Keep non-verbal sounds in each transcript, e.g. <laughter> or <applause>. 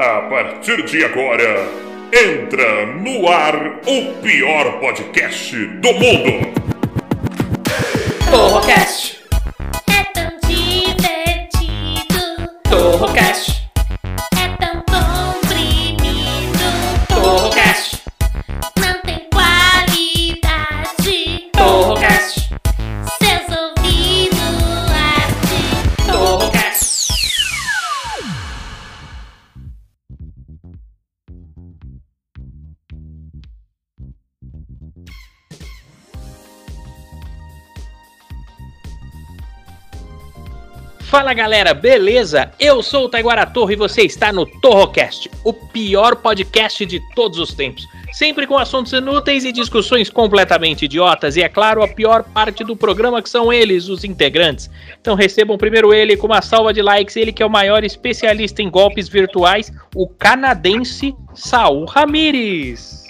A partir de agora, entra no ar o pior podcast do mundo. Torrocast, Fala galera, beleza? Eu sou o Taiguara Torre e você está no Torrocast, o pior podcast de todos os tempos. Sempre com assuntos inúteis e discussões completamente idiotas, e é claro, a pior parte do programa que são eles, os integrantes. Então recebam primeiro ele com uma salva de likes, ele que é o maior especialista em golpes virtuais, o canadense Saul Ramires.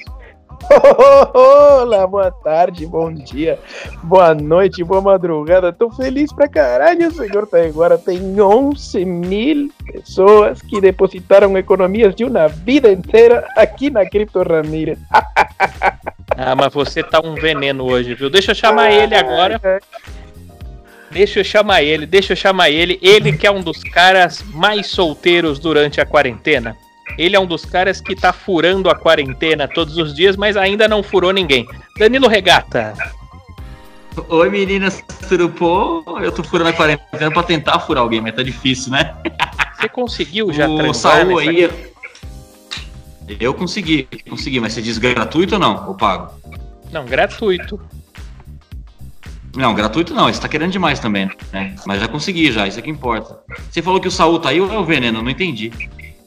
Olá, boa tarde, bom dia, boa noite, boa madrugada. Tô feliz pra caralho, senhor Taiguara. Tem 11 mil pessoas que depositaram economias de uma vida inteira aqui na Cripto Ramírez. <laughs> Ah, mas você tá um veneno hoje, viu? Deixa eu chamar ele agora. Deixa eu chamar ele, deixa eu chamar ele. Ele que é um dos caras mais solteiros durante a quarentena. Ele é um dos caras que tá furando a quarentena todos os dias, mas ainda não furou ninguém. Danilo Regata. Oi meninas, tudo bom? Eu tô furando a quarentena pra tentar furar alguém, mas tá difícil, né? Você conseguiu <laughs> já o Saul aí. Eu consegui, consegui, mas você diz gratuito ou não? Ou pago? Não, gratuito. Não, gratuito não, você tá querendo demais também, né? Mas já consegui já, isso é que importa. Você falou que o Saul tá aí ou é o veneno? Não entendi.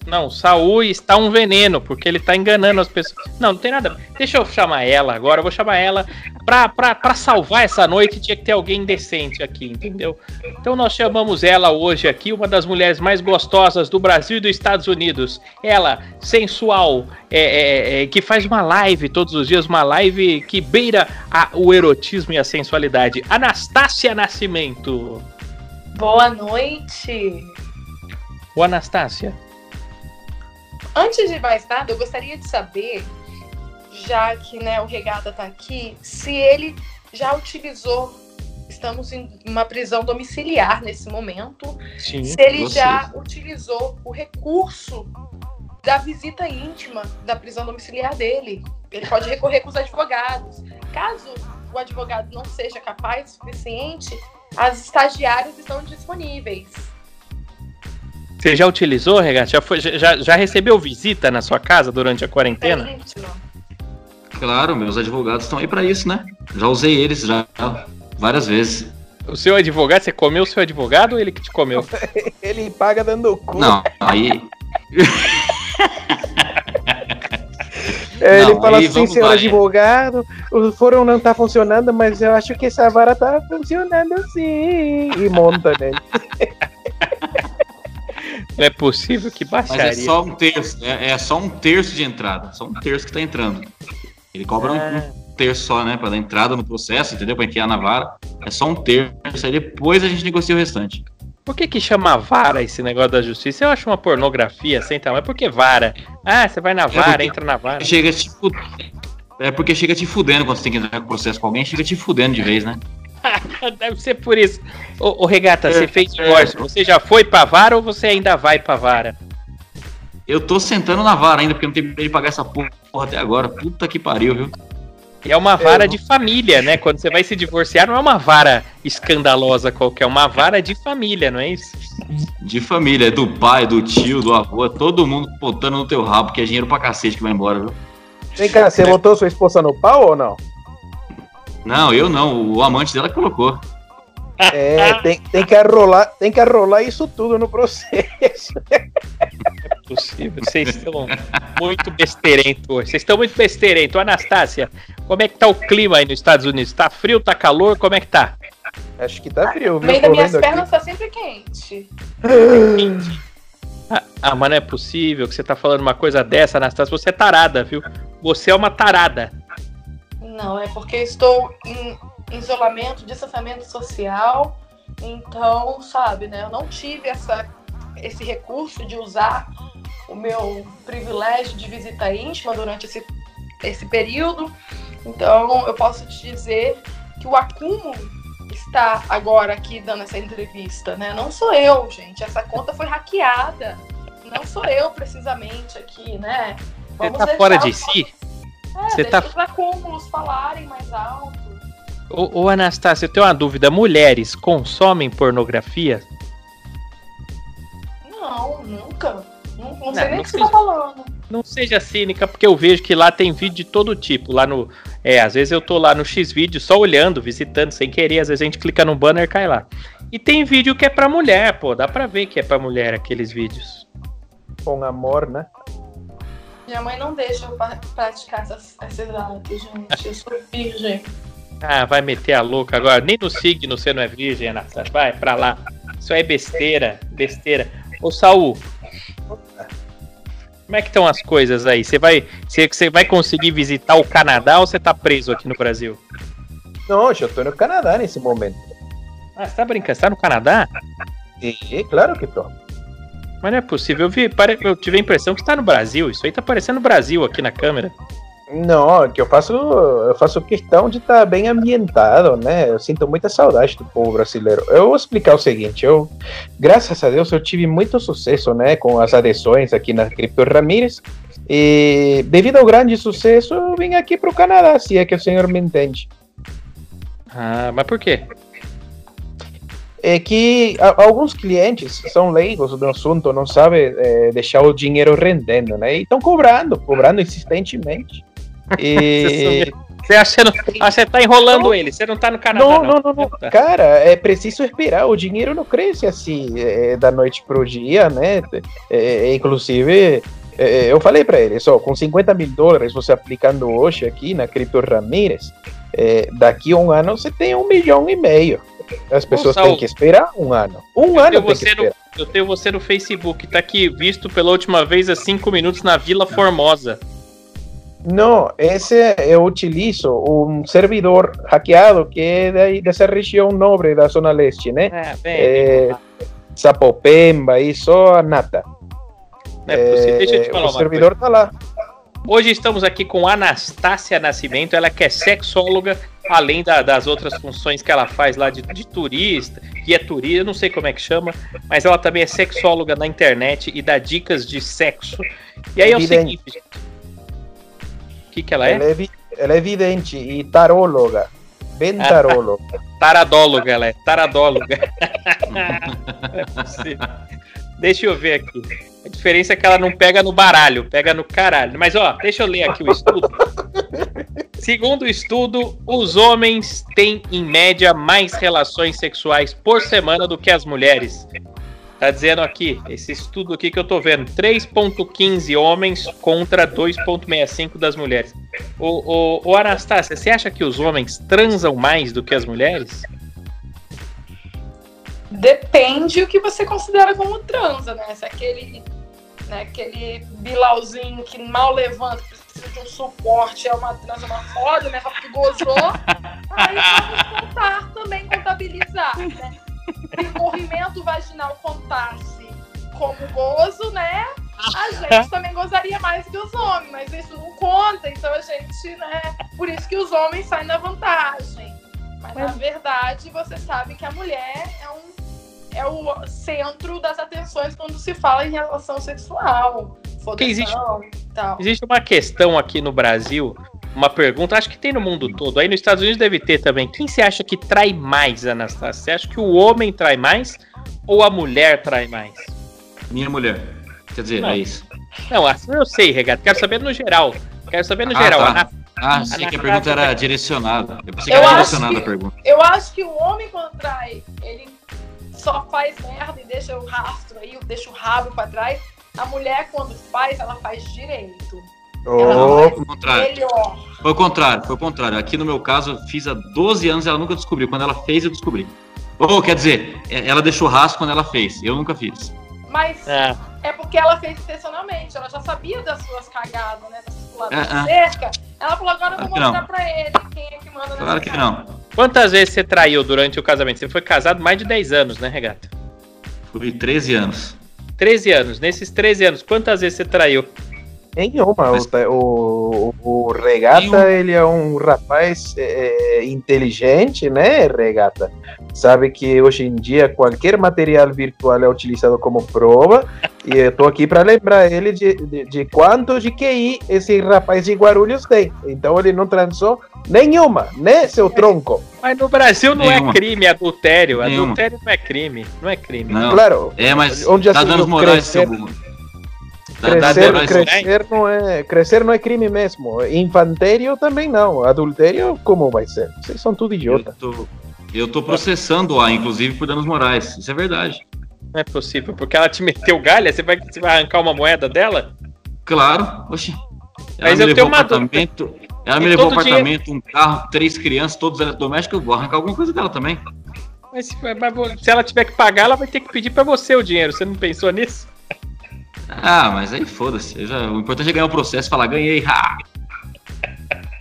Não, Saul está um veneno, porque ele tá enganando as pessoas. Não, não tem nada. Deixa eu chamar ela agora, eu vou chamar ela. Pra, pra, pra salvar essa noite, tinha que ter alguém decente aqui, entendeu? Então nós chamamos ela hoje aqui, uma das mulheres mais gostosas do Brasil e dos Estados Unidos. Ela, sensual, é, é, é, que faz uma live todos os dias, uma live que beira a- o erotismo e a sensualidade. Anastácia Nascimento. Boa noite! Ô, Anastácia. Antes de mais nada, eu gostaria de saber, já que né, o Regata tá aqui, se ele já utilizou. Estamos em uma prisão domiciliar nesse momento. Sim. Se ele você. já utilizou o recurso da visita íntima da prisão domiciliar dele. Ele pode recorrer com os advogados. Caso o advogado não seja capaz o suficiente, as estagiárias estão disponíveis. Você já utilizou, Regata? Já, foi- já, já recebeu visita na sua casa durante a quarentena? É. Claro, meus advogados estão aí pra isso, né? Já usei eles já várias vezes. O seu advogado, você comeu o seu advogado ou ele que te comeu? <laughs> Ele paga dando cu. Não, aí. É, ele Não, fala aí assim, senhor lá, advogado, o fórum não tá funcionando, mas eu acho que essa vara tá funcionando sim. E monta nele. <laughs> Não é possível que Mas baixaria. é só um terço, é, é só um terço de entrada, só um terço que tá entrando. Ele cobra um- Ah. um terço só, né, pra dar entrada no processo, entendeu? Pra enfiar na vara. É só um terço, aí depois a gente negocia o restante. Por que que chama vara esse negócio da justiça? Eu acho uma pornografia sem tamanho. Por que vara? Ah, você vai na vara, porque- entra na vara. Chega te fu- É porque chega te fudendo quando você tem que entrar com processo com alguém, chega te fudendo de vez, né? <laughs> Deve ser por isso. Ô, ô, Regata, É, você fez é. divórcio. Você já foi pra vara ou você ainda vai pra vara? Eu tô sentando na vara ainda, porque não tenho de pagar essa porra até agora. Puta que pariu, viu? E é uma vara de família, né? Quando você vai se divorciar, não é uma vara escandalosa qualquer, é uma vara de família, não é isso? De família, é do pai, do tio, do avô, é todo mundo botando no teu rabo, que é dinheiro pra cacete que vai embora, viu? Vem cá, você botou sua esposa no pau ou não? Não, eu não, o amante dela colocou. É, tem, tem, que arrolar, tem que arrolar isso tudo no processo. possível. Vocês estão muito besteirento hoje. Vocês estão muito besteirento. Anastácia, como é que tá o clima aí nos Estados Unidos? Tá frio, tá calor? Como é que tá? Acho que tá frio, O viu? meio das minhas vendo pernas tá sempre quente. aqui. Ah, ah, mas não é possível que você tá falando uma coisa dessa, Anastácia. Você é tarada, viu? Você é uma tarada. Não, é porque estou em isolamento, distanciamento social. Então, sabe, né? Eu não tive essa, esse recurso de usar o meu privilégio de visita íntima durante esse, esse período. Então, eu posso te dizer que o acúmulo está agora aqui dando essa entrevista, né? Não sou eu, gente. Essa conta foi hackeada. Não sou eu, precisamente, aqui, né? Você Vamos tá deixar fora de si? É, Você tá- os acúmulos falarem mais alto. Ô, ô Anastácia, eu tenho uma dúvida. Mulheres consomem pornografia? Não, nunca. Não, não Não, sei nem o que você tá falando. Não seja cínica, porque eu vejo que lá tem vídeo de todo tipo. Lá no. É, às vezes eu tô lá no X-Vídeo só olhando, visitando, sem querer. Às vezes a gente clica no banner e cai lá. E tem vídeo que é pra mulher, pô. Dá pra ver que é pra mulher aqueles vídeos. Com amor, né? Minha mãe não deixa eu praticar essas, esses atos, gente. Eu sou virgem. Ah, vai meter a louca agora. Nem no signo você não é virgem, Anastácia. Vai pra lá. Isso aí é besteira, besteira. Ô, Saul. Como é que estão as coisas aí? Você vai, você, você vai conseguir visitar o Canadá ou você tá preso aqui no Brasil? Não, eu estou no Canadá nesse momento. Ah, você tá brincando? Você tá no Canadá? E claro que estou. Mas não é possível. Eu, vi, eu tive a impressão que você tá no Brasil. Isso aí tá parecendo Brasil aqui na câmera. Não, que eu faço, eu faço questão de estar bem ambientado, né? Eu sinto muita saudade do povo brasileiro. Eu vou explicar o seguinte, eu, graças a Deus, eu tive muito sucesso, né, com as adesões aqui na Cripto Ramírez. E devido ao grande sucesso, eu vim aqui para o Canadá, se é que o senhor me entende. Ah, mas por quê? É que alguns clientes são leigos do assunto, não sabem é, deixar o dinheiro rendendo, né? E estão cobrando, cobrando insistentemente. E <laughs> Você acha que você, não, ah, você tá enrolando ele? Você não tá no Canadá, Não, não. não, não, não. Tá. Cara, é preciso esperar. O dinheiro não cresce assim é, da noite pro dia, né? É, é, inclusive, é, eu falei para ele, só com 50 mil dólares você aplicando hoje aqui na Cripto Ramírez, é, daqui a um ano você tem um milhão e meio. As pessoas têm que esperar um ano. Um ano tem que você no- esperar. Eu tenho você no Facebook. Tá aqui, visto pela última vez há cinco minutos na Vila Formosa. Não, esse eu utilizo um servidor hackeado que é daí, dessa região nobre da Zona Leste, né? É, bem, É, Sapopemba e só a nata. é possível. Deixa eu te É, falar o servidor tá lá. Hoje estamos aqui com Anastácia Nascimento, ela que é sexóloga, além da- das outras funções que ela faz lá de, de turista, guia turista, eu não sei como é que chama, mas ela também é sexóloga na internet e dá dicas de sexo. E aí é o seguinte. O que, que ela é? Ela é, vi- ela é vidente e taróloga. Bem Ah. taróloga. Taradóloga, ela é taradóloga. Não <laughs> é possível. Deixa eu ver aqui. A diferença é que ela não pega no baralho, pega no caralho. Mas ó, deixa eu ler aqui o estudo. Segundo o estudo, os homens têm em média mais relações sexuais por semana do que as mulheres. Tá dizendo aqui, esse estudo aqui que eu tô vendo, 3.15 homens contra 2.65 das mulheres. Ô, ô, Anastácia, você acha que os homens transam mais do que as mulheres? Depende o que você considera como transa, né? Se é aquele, né, aquele bilauzinho que mal levanta, precisa de um suporte, é uma transa, uma foda, né? Só que gozou, <laughs> aí vamos contar também, contabilizar, né? Se o corrimento vaginal contasse como gozo, né? A gente também gozaria mais que os homens, mas isso não conta, então a gente, né? Por isso que os homens saem na vantagem. Mas na verdade, você sabe que a mulher é um é o centro das atenções quando se fala em relação sexual. Existe- fodação e tal. Existe uma questão aqui no Brasil, uma pergunta, acho que tem no mundo todo. Aí nos Estados Unidos deve ter também. Quem você acha que trai mais, Anastácia? Você acha que o homem trai mais ou a mulher trai mais? Minha mulher. Quer dizer, Não. é isso. Não, assim eu sei, Regato. Quero saber no geral. Quero saber no Ah, geral. tá. Ah, sei que a pergunta era direcionada. Eu pensei que Eu era direcionada que- a pergunta. Eu acho que o homem quando trai, ele só faz merda e deixa o rastro aí, deixa o rabo pra trás. A mulher, quando faz, ela faz direito. Ela Oh, faz Foi o contrário. melhor. Foi o contrário, foi o contrário. Aqui no meu caso, eu fiz há 12 anos e ela nunca descobriu. Quando ela fez, eu descobri. Ou, quer dizer, é- ela deixou rastro quando ela fez. Eu nunca fiz. Mas Ah, é porque ela fez intencionalmente. Ela já sabia das suas cagadas, né? Das puladas É, de é. cerca. Ela falou, agora eu vou Claro mostrar não. pra ele quem é que manda nessa Claro que casa. não. quantas vezes você traiu durante o casamento? Você foi casado mais de 10 anos, né, Regata? Fui 13 anos. 13 anos. Nesses 13 anos, quantas vezes você traiu? Nenhuma. Mas- O, o, o Regata, Nenhuma. ele é um rapaz é, inteligente, né, Regata? Sabe que hoje em dia qualquer material virtual é utilizado como prova. E eu tô aqui para lembrar ele de, de, de quanto de QI esse rapaz de Guarulhos tem. Então ele não transou nenhuma, né, seu tronco? Mas no Brasil não Nenhuma. é crime adultério. Nenhuma. Adultério não é crime. Não é crime. Não. Claro. É, mas Onde já dá se danos viu morais, crescer- seu burro. Crescer, crescer, não é, crescer não é crime mesmo. Infantério também não. Adultério, como vai ser? Vocês são tudo Eu idiota. tô, eu tô processando a, inclusive, por danos morais. Isso é verdade. Não é possível, porque ela te meteu galha, você vai, você vai arrancar uma moeda dela? Claro, oxi. Ela Mas me eu levou tenho uma apartamento. Ela me levou apartamento, um carro, três crianças, todos eletrodomésticos. Eu vou arrancar alguma coisa dela também. Mas se, mas se ela tiver que pagar, ela vai ter que pedir pra você o dinheiro. Você não pensou nisso? Ah, mas aí foda-se. já- O importante é ganhar o processo e falar, ganhei. Ha!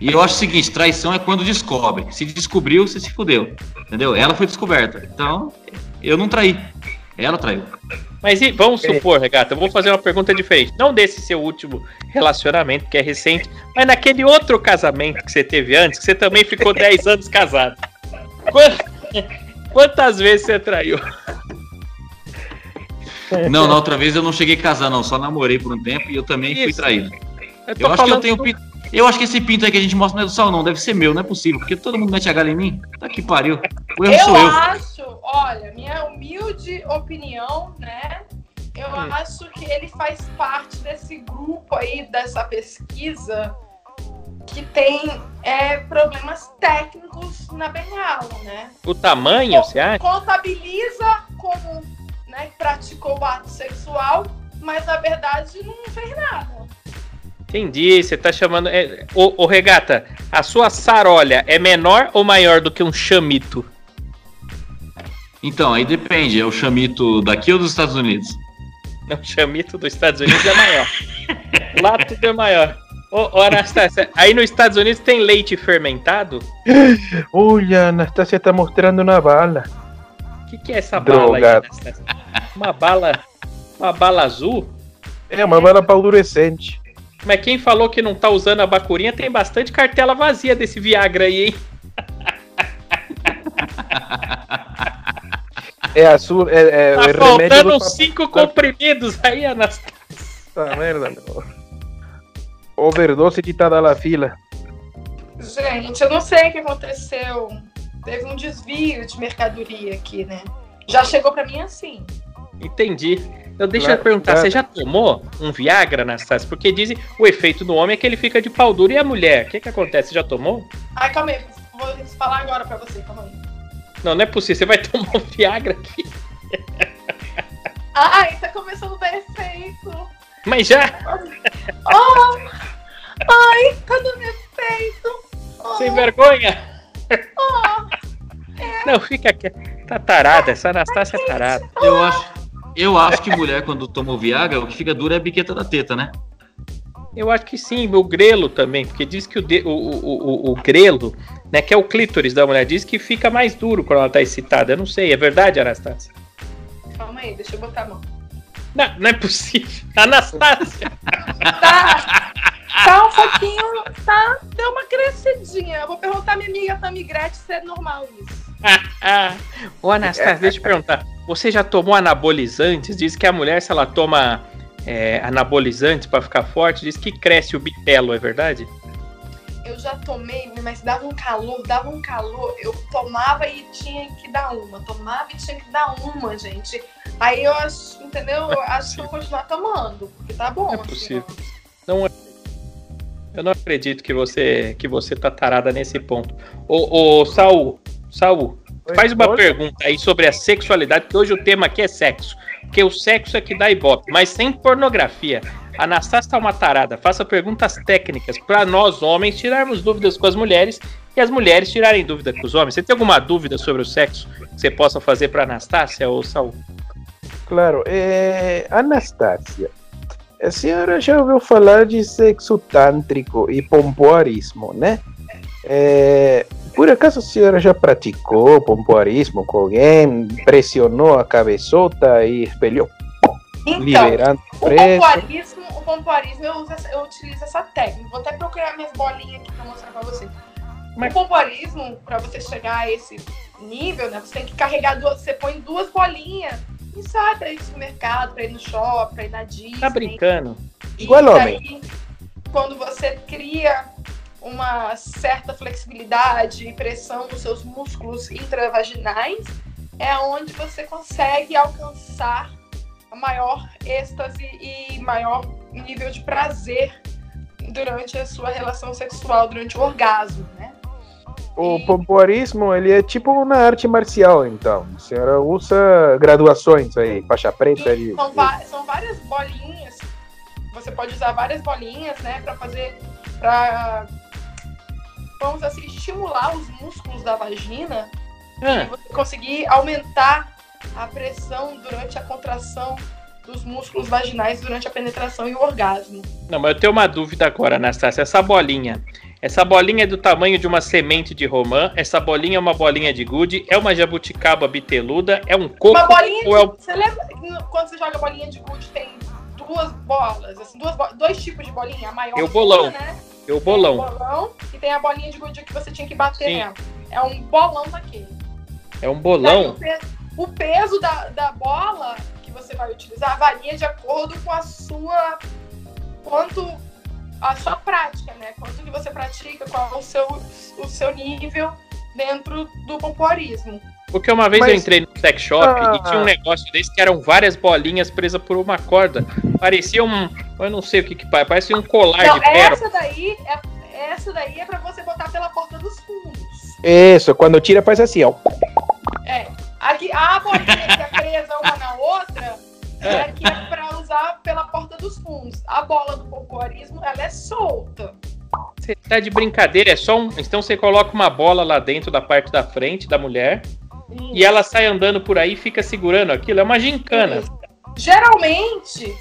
E eu acho o seguinte: traição é quando descobre. Se descobriu, você se fudeu. Entendeu? Ela foi descoberta. Então, eu não traí. Ela traiu. Mas e, vamos É. supor, Regata, eu vou fazer uma pergunta diferente. Não desse seu último relacionamento, que é recente, mas naquele outro casamento que você teve antes, que você também ficou <laughs> 10 anos casado. Quant- <laughs> Quantas vezes você traiu? Não, na outra vez eu não cheguei a casar, não. Só namorei por um tempo e eu também fui Isso. traído. Eu Eu acho que eu tenho do- pinto. Eu acho que esse pinto aí que a gente mostra não é do Sal, não. Deve ser meu, não é possível. Porque todo mundo mete a galha em mim. Tá que pariu. O erro Eu sou eu. acho, olha, minha humilde opinião, né? Eu Hum. acho que ele faz parte desse grupo aí, dessa pesquisa, que tem é, problemas técnicos na bengala, né? O tamanho, você acha? Contabiliza como né, que praticou o ato sexual, mas na verdade não fez nada. Entendi, você tá chamando. É, ô, ô, Regata, a sua sarolha é menor ou maior do que um chamito? Então, aí depende. É o chamito daqui ou dos Estados Unidos? Não, o chamito dos Estados Unidos é maior. <laughs> Lá tudo é maior. Ô, ô Anastácia, aí nos Estados Unidos tem leite fermentado? Olha, a Anastasia está mostrando uma bala. O que, que é essa bala aí? Uma bala. Uma bala azul? É uma bala paudurecente. Mas quem falou que não tá usando a bacurinha tem bastante cartela vazia desse Viagra aí, hein? É azul, é, é Tá o remédio faltando do cinco comprimidos aí, Anastácia. Puta merda, meu. Overdose de Tadalafila. Gente, eu não sei o que aconteceu. Teve um desvio de mercadoria aqui, né? Já chegou pra mim assim. Entendi. Eu deixa Claro, eu perguntar, claro. você já tomou um Viagra, Anastácia? Porque dizem o efeito no homem é que ele fica de pau duro e a mulher. O que que acontece? Você já tomou? Ai, calma aí, vou falar agora pra você, calma aí. Não, não é possível. Você vai tomar um Viagra aqui. <laughs> Ai, tá começando a dar efeito. Mas já, Oh, ai, tá dando efeito. Oh, sem vergonha. Não, fica aqui. Tá tarada, essa Anastácia é tarada. Eu acho, eu acho que mulher, quando toma o Viagra, o que fica duro é a biqueta da teta, né? Eu acho que sim, o grelo também, porque diz que o, de- o, o, o, o grelo, né, que é o clítoris da mulher, diz que fica mais duro quando ela tá excitada. Eu não sei, é verdade, Anastácia? Calma aí, deixa eu botar a mão. Não, não é possível. <laughs> Anastácia! Tá, tá um <laughs> pouquinho, tá, deu uma crescidinha. Eu vou perguntar à minha amiga Tamigrete se é normal isso. Ô, Anastácia, deixa eu te perguntar. Você já tomou anabolizantes? Diz que a mulher, se ela toma é, anabolizantes pra ficar forte, diz que cresce o bitelo, é verdade? Eu já tomei, mas dava um calor, dava um calor. Eu tomava e tinha que dar uma. Tomava e tinha que dar uma, gente. Aí eu acho, entendeu? Eu acho que eu vou continuar tomando, porque tá bom. É assim, possível. ó. Eu não acredito que você que você tá tarada nesse ponto. Ô, ô Saul, Saul, faz uma Olha, pergunta aí sobre a sexualidade, porque hoje o tema aqui é sexo. Porque o sexo é que dá ibope, mas sem pornografia. A Anastácia tá uma tarada. Faça perguntas técnicas para nós, homens, tirarmos dúvidas com as mulheres e as mulheres tirarem dúvida com os homens. Você tem alguma dúvida sobre o sexo que você possa fazer para Anastácia ou Saul? Claro, é, Anastácia, a senhora já ouviu falar de sexo tântrico e pompoarismo, né? É, por acaso a senhora já praticou pompoarismo com alguém, pressionou a cabeçota e espelhou? Então, liberando o preço. pompoarismo, o pompoarismo eu, uso eu utilizo essa técnica. Vou até procurar minhas bolinhas aqui pra mostrar pra você. Mas- O pompoarismo, pra você chegar a esse nível, né? Você tem que carregar duas. Você põe duas bolinhas e sai pra ir no supermercado, pra ir no shopping, pra ir na Disney. Tá brincando? E Igual daí, homem. quando você cria uma certa flexibilidade e pressão nos seus músculos intravaginais, é onde você consegue alcançar a maior êxtase e maior nível de prazer durante a sua relação sexual, durante o orgasmo, né? O pompoarismo, ele é tipo uma arte marcial, então. A senhora usa graduações aí, faixa preta. E De, são, são várias bolinhas. Você pode usar várias bolinhas, né, Pra fazer, Pra, vamos assim, estimular os músculos da vagina e Ah, você conseguir aumentar a pressão durante a contração dos músculos vaginais durante a penetração e o orgasmo. não, mas eu tenho uma dúvida agora, Anastácia. Essa bolinha. Essa bolinha é do tamanho de uma semente de romã. Essa bolinha é uma bolinha de gude. É uma jabuticaba biteluda. É um coco. Uma bolinha de, ou é o- Você lembra quando você joga bolinha de gude tem duas bolas, assim, duas bo- dois tipos de bolinha, a maior É o bolão. né? é o bolão. Tem o bolão e tem a bolinha de gude que você tinha que bater Sim. nela. É um bolão daquele. É um Daí bolão. o, pe- o peso da, da bola que você vai utilizar varia de acordo com a sua. quanto. A sua prática, né? Quanto que você pratica, qual é o seu, o seu nível dentro do pompoarismo. Porque uma vez eu Mas- entrei no sex shop Ah. e tinha um negócio desse que eram várias bolinhas presas por uma corda. Parecia um. Eu não sei o que que pa- parecia um colar Não, de pérola. essa daí é, essa daí é pra você botar pela porta dos fundos. Isso, quando tira faz assim, ó. É. Aqui, a bolinha que é presa uma na outra É. é que é pra usar pela porta dos fundos. A bola do pompoarismo, ela é solta. Você tá de brincadeira, é só um. Então você coloca uma bola lá dentro da parte da frente da mulher e ela sai andando por aí e fica segurando aquilo. É uma gincana. Geralmente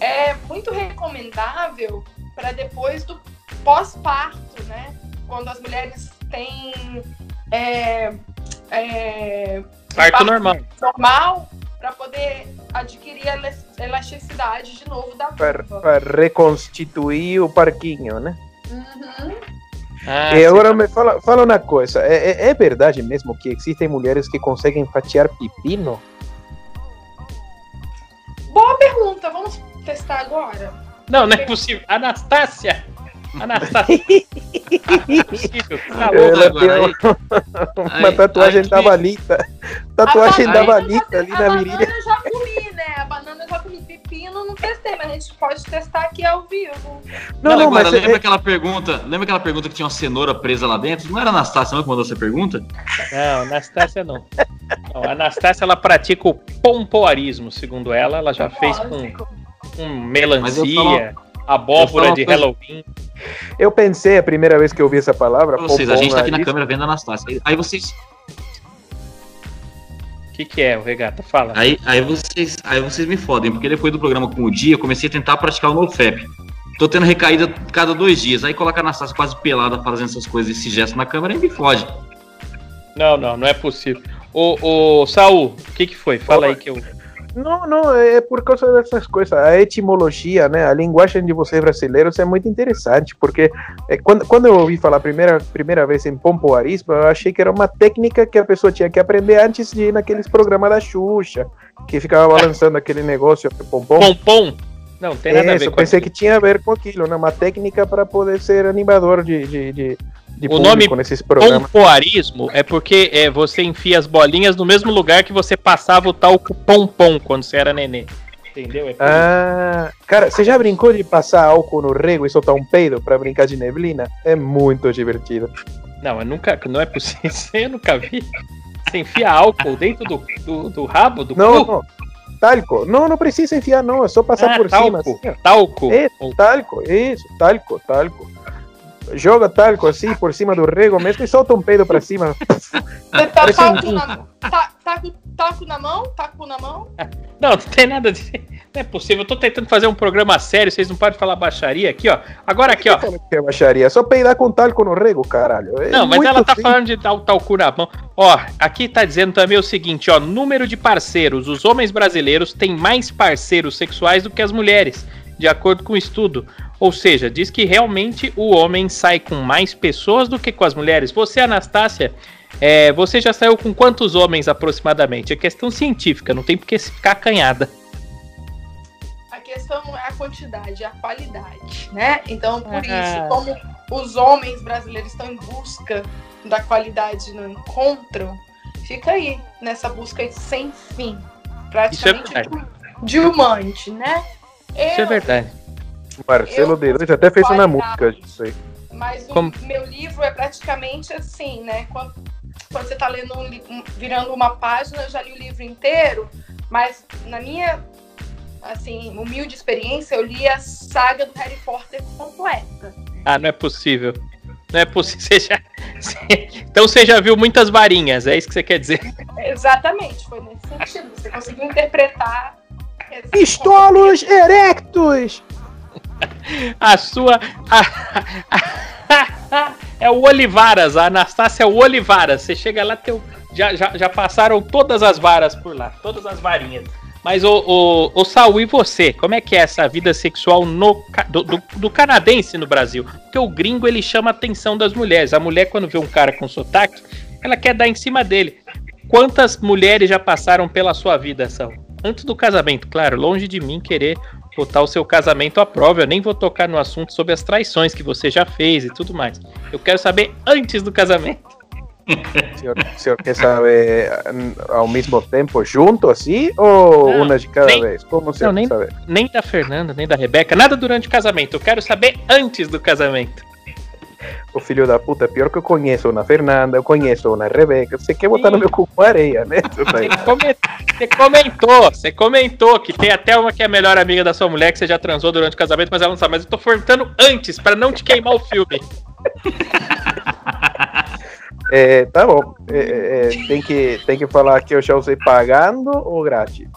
é muito recomendável para depois do pós-parto, né? Quando as mulheres têm é, é, Parto normal. normal para poder adquirir a elas- elasticidade de novo da Para, vulva. para reconstituir o parquinho, né? Uhum. Ah, e agora me fala, fala uma coisa, é, é- é verdade mesmo que existem mulheres que conseguem fatiar pepino? Boa pergunta, vamos testar agora? Não, não é possível. Anastácia! <laughs> Anastácia! Tá. Ela agora, tem <laughs> uma Aí- tatuagem aí- da valita. Tatuagem A da banana valita ali a na banana virilha. eu já comi, né? A banana eu já comi. Pepino não testei, mas a gente pode testar aqui ao vivo. Não, Não, não, agora, mas lembra é, aquela pergunta? Lembra aquela pergunta que tinha uma cenoura presa lá dentro? Não era a Anastácia não que mandou essa pergunta? Não, Anastácia não. não. A Anastácia ela pratica o pompoarismo, segundo ela. Ela já fez com, com Mas eu melancia, abóbora de Halloween. eu pensei a primeira vez que eu ouvi essa palavra. Pra vocês, a gente tá aqui na câmera vendo a Anastácia. Aí- Aí vocês, O que, que é, o regata? Fala. aí, aí vocês, aí vocês me fodem, porque depois do programa com o dia, eu comecei a tentar praticar o NoFap. Tô tendo recaída cada dois dias. Aí coloca a Anastácia quase pelada fazendo essas coisas, esse gesto na câmera e me fode. Não, não, não é possível. Ô, ô Saul, o que, que foi? Fala aí que eu. Não, não, é por causa dessas coisas. A etimologia, né? A linguagem de vocês brasileiros é muito interessante, porque é, quando, quando eu ouvi falar a primeira, primeira vez em pompoarismo, eu achei que era uma técnica que a pessoa tinha que aprender antes de ir naqueles programas da Xuxa, que ficava balançando aquele negócio, pompom. Pompom? Não, tem nada a Isso, ver eu com pensei aquilo. que tinha a ver com aquilo, né? Uma técnica para poder ser animador de, de, de, de O nome nesses programas. Pompoarismo é porque é, você enfia as bolinhas no mesmo lugar que você passava o talco pompom quando você era nenê. Entendeu? É. Ah, cara, você já brincou de passar álcool no rego e soltar um peido para brincar de neblina? É muito divertido. Não, eu nunca. Não é possível. <laughs> Eu nunca vi. Você enfia álcool dentro do, do, do rabo do Não, cu? não. Talco. Não, não precisa enfiar, não. É só passar Ah, por talco. cima. assim, talco. É, talco, isso, talco, talco. Joga talco assim por cima do rego mesmo e solta um peido pra cima. Você tá Parece um- taco na, tá, taco, taco na mão? Taco na mão? Não, não tem nada de. Não é possível. Eu tô tentando fazer um programa sério, vocês não podem falar baixaria aqui, ó. Agora aqui, ó. Que é baixaria? Só peidar com talco no rego, caralho. É Não, mas ela tá simples. falando de dar o talco na mão. Ó, aqui tá dizendo também o seguinte, ó, número de parceiros. Os homens brasileiros têm mais parceiros sexuais do que as mulheres, de acordo com o estudo. Ou seja, diz que realmente o homem sai com mais pessoas do que com as mulheres. Você, Anastácia, é, você já saiu com quantos homens aproximadamente? É questão científica, não tem por que ficar acanhada. A questão não é a quantidade, é a qualidade, né? Então, por Ah. isso, como os homens brasileiros estão em busca da qualidade e não encontram, fica aí nessa busca sem fim. Praticamente verdade. diamante, né? Isso é Eu- verdade. Marcelo Eu- D2 até fez uma Qualidade. música disso aí. Mas o Como- meu livro é praticamente assim, né? Quando, quando você tá lendo um, li- um- virando uma página, eu já li o livro inteiro, mas na minha assim, humilde experiência, eu li a saga do Harry Potter completa. Ah, não é possível. Não é possível. <laughs> Você já... Então você já viu muitas varinhas, é isso que você quer dizer? Exatamente, foi nesse sentido. Você conseguiu interpretar. Pistolos erectos! A sua. é o Olivaras, a Anastácia Olivaras. Você chega lá, teu... já, já, já passaram todas as varas por lá, todas as varinhas. Mas o, o, o Saul, e você? Como é que é essa vida sexual no, do, do, do canadense no Brasil? Porque o gringo ele chama a atenção das mulheres. A mulher, quando vê um cara com sotaque, ela quer dar em cima dele. Quantas mulheres já passaram pela sua vida, Saul? Antes do casamento, claro, longe de mim querer botar o seu casamento à prova. Eu nem vou tocar no assunto sobre as traições que você já fez e tudo mais. Eu quero saber antes do casamento. O senhor, o senhor quer saber hum, ao mesmo tempo junto assim ou Não, uma de cada nem- vez? Como o senhor nem- quer saber? Nem da Fernanda, nem da Rebeca, nada durante o casamento. Eu quero saber antes do casamento. O filho da puta, pior que eu conheço uma Fernanda, eu conheço uma Rebeca. Você quer botar no meu cu com areia, né? <laughs> Você comentou, você comentou que tem até uma que é a melhor amiga da sua mulher que você já transou durante o casamento, mas ela não sabe. Mas eu tô perguntando antes, pra não te queimar o filme. É, tá bom. É, é, é, tem, que, tem que falar que eu já usei pagando ou grátis?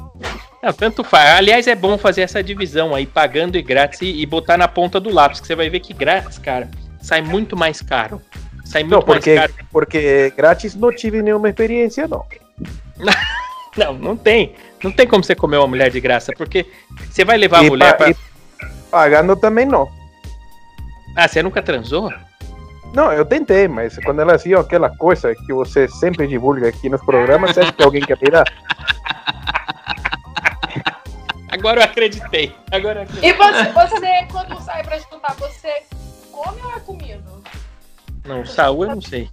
Não, tanto faz. Aliás, é bom fazer essa divisão aí, pagando e grátis, e, e botar na ponta do lápis, que você vai ver que grátis, cara, sai muito mais caro. Sai muito Não, porque, mais caro. porque grátis não tive nenhuma experiência, não. <laughs> Não, não tem. Não tem como você comer uma mulher de graça, porque você vai levar a E mulher pa- pra. pagando também não. Ah, você nunca transou? Não, eu tentei, mas quando elas viam aquela coisa que você sempre divulga aqui nos programas, você acha que alguém quer virar? Agora eu acreditei. Agora eu acreditei. E você, você, quando sai pra jantar, você come ou é comido? Não, Saúl eu não sei.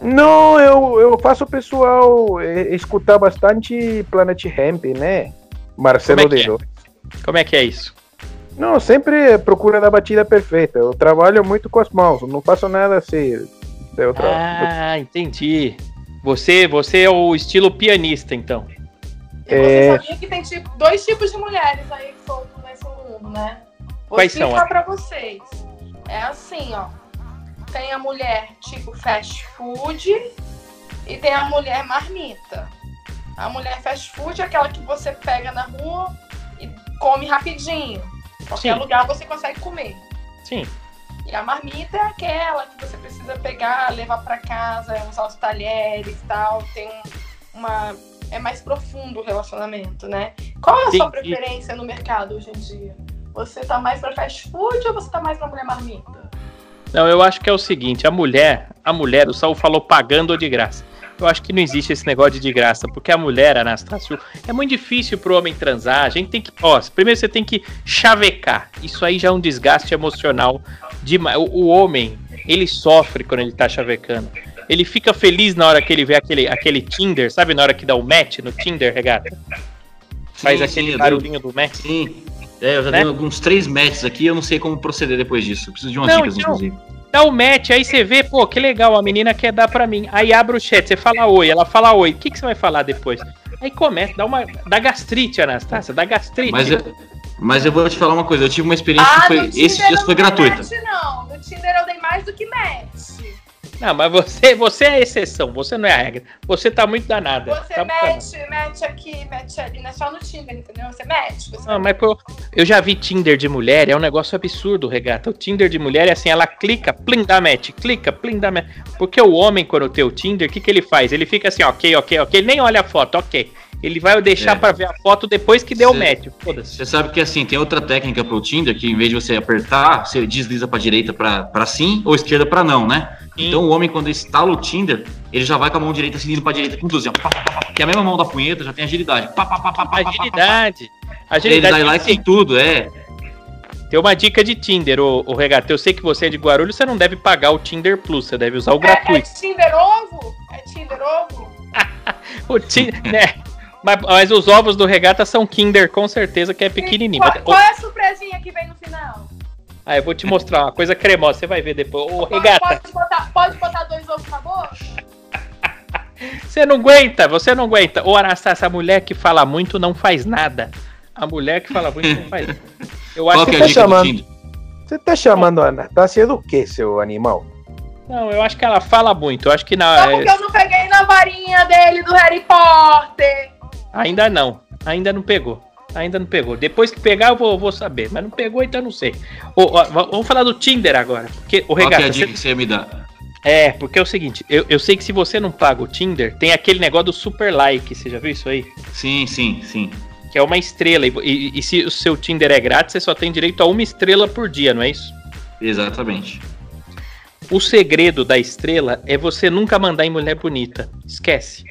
Não, eu, eu faço o pessoal eh, escutar bastante Planet Hemp, né? Marcelo Como é que é? Dedo. Como é que é isso? Não, sempre procura da batida perfeita. Eu trabalho muito com as mãos, não faço nada assim. Eu tra... Ah, entendi. Você, você é o estilo pianista, então. E É. você sabia que tem tipo, dois tipos de mulheres aí soltos nesse mundo, né? Vou Quais são? explicar pra vocês. É assim, ó. Tem a mulher tipo fast food e tem a mulher marmita. A mulher fast food é aquela que você pega na rua e come rapidinho. Qualquer Sim. lugar você consegue comer. Sim. E a marmita é aquela que você precisa pegar, levar pra casa, usar os talheres e tal. Tem um- uma. É mais profundo o relacionamento, né? Qual é a sua Entendi. preferência no mercado hoje em dia? Você tá mais pra fast food ou você tá mais pra mulher marmita? Não, eu acho que é o seguinte, a mulher, a mulher, o Saul falou pagando ou de graça. Eu acho que não existe esse negócio de de graça, porque a mulher, Anastácio, é muito difícil pro homem transar. A gente tem que, ó, primeiro você tem que chavecar. Isso aí já é um desgaste emocional demais. O, o homem, ele sofre quando ele tá chavecando. Ele fica feliz na hora que ele vê aquele, aquele Tinder, sabe na hora que dá o match no Tinder, regata? Faz Sim, aquele sim, barulhinho do match. Sim. É, eu já Né? dei alguns três matches aqui, eu não sei como proceder depois disso. Eu preciso de umas Não, dicas, então, inclusive. Dá o match, aí você vê, pô, que legal, a menina quer dar pra mim. Aí abre o chat, você fala oi, ela fala oi. O que, que você vai falar depois? Aí começa, dá uma. Dá gastrite, Anastácia, dá gastrite. Mas eu, mas eu vou te falar uma coisa, eu tive uma experiência Ah, que foi. Esses dias não foi gratuita. match, não. No Tinder eu dei mais do que match. Não, mas você, você é a exceção, você não é a regra. Você tá muito danada. Você tá muito danada. match aqui, match ali, não é só no Tinder, entendeu? Você match. Você Não, mas pô, eu já vi Tinder de mulher, é um negócio absurdo, regata. O Tinder de mulher é assim, ela clica, plim, dá match, clica, plim, dá match. Porque o homem, quando tem o Tinder, o que, que ele faz? Ele fica assim, ok, ok, ok, ele nem olha a foto, ok. Ele vai deixar é. para ver a foto depois que deu o match. Foda-se. Você sabe que assim, tem outra técnica pro Tinder que em vez de você apertar, você desliza para direita para sim ou esquerda para não, né? Sim. Então o homem quando instala o Tinder, ele já vai com a mão direita seguindo para direita com duas, que a mesma mão da punheta, já tem agilidade. Pá, pá, pá, agilidade. Agilidade. Ele dá like em tudo, é. Tem uma dica de Tinder, o, o Regata. Eu sei que você é de Guarulhos, você não deve pagar o Tinder Plus, você deve usar o gratuito. É, é Tinder Ovo? É Tinder Ovo? o Tinder, né? Mas, mas os ovos do regata são Kinder, com certeza, que é pequenininho. Qual, qual é a surpresinha que vem no final? Ah, eu vou te mostrar uma coisa cremosa, você vai ver depois. Ô, Pode, regata, pode botar, pode botar dois ovos na boca? <laughs> você não aguenta, você não aguenta. Ô, Anastácia, a mulher que fala muito não faz nada. A mulher que fala muito não faz nada. Eu acho Qual que que, é tá a dica do chamando? Você tá chamando a Anastasia do que, seu animal? não, eu acho que ela fala muito. Eu acho que na, Só porque eu não peguei na varinha dele do Harry Potter. Ainda não, ainda não pegou. Ainda não pegou. Depois que pegar, eu vou, vou saber. Mas não pegou, então não sei. Ô, ó, vamos falar do Tinder agora. Porque o Qual que é regata. a dica você- que você me dar? É, porque é o seguinte, eu, eu sei que se você não paga o Tinder, tem aquele negócio do super like. Você já viu isso aí? Sim, sim, sim. Que é uma estrela. E, e- e se o seu Tinder é grátis, você só tem direito a uma estrela por dia, não é isso? Exatamente. O segredo da estrela é você nunca mandar em mulher bonita. Esquece.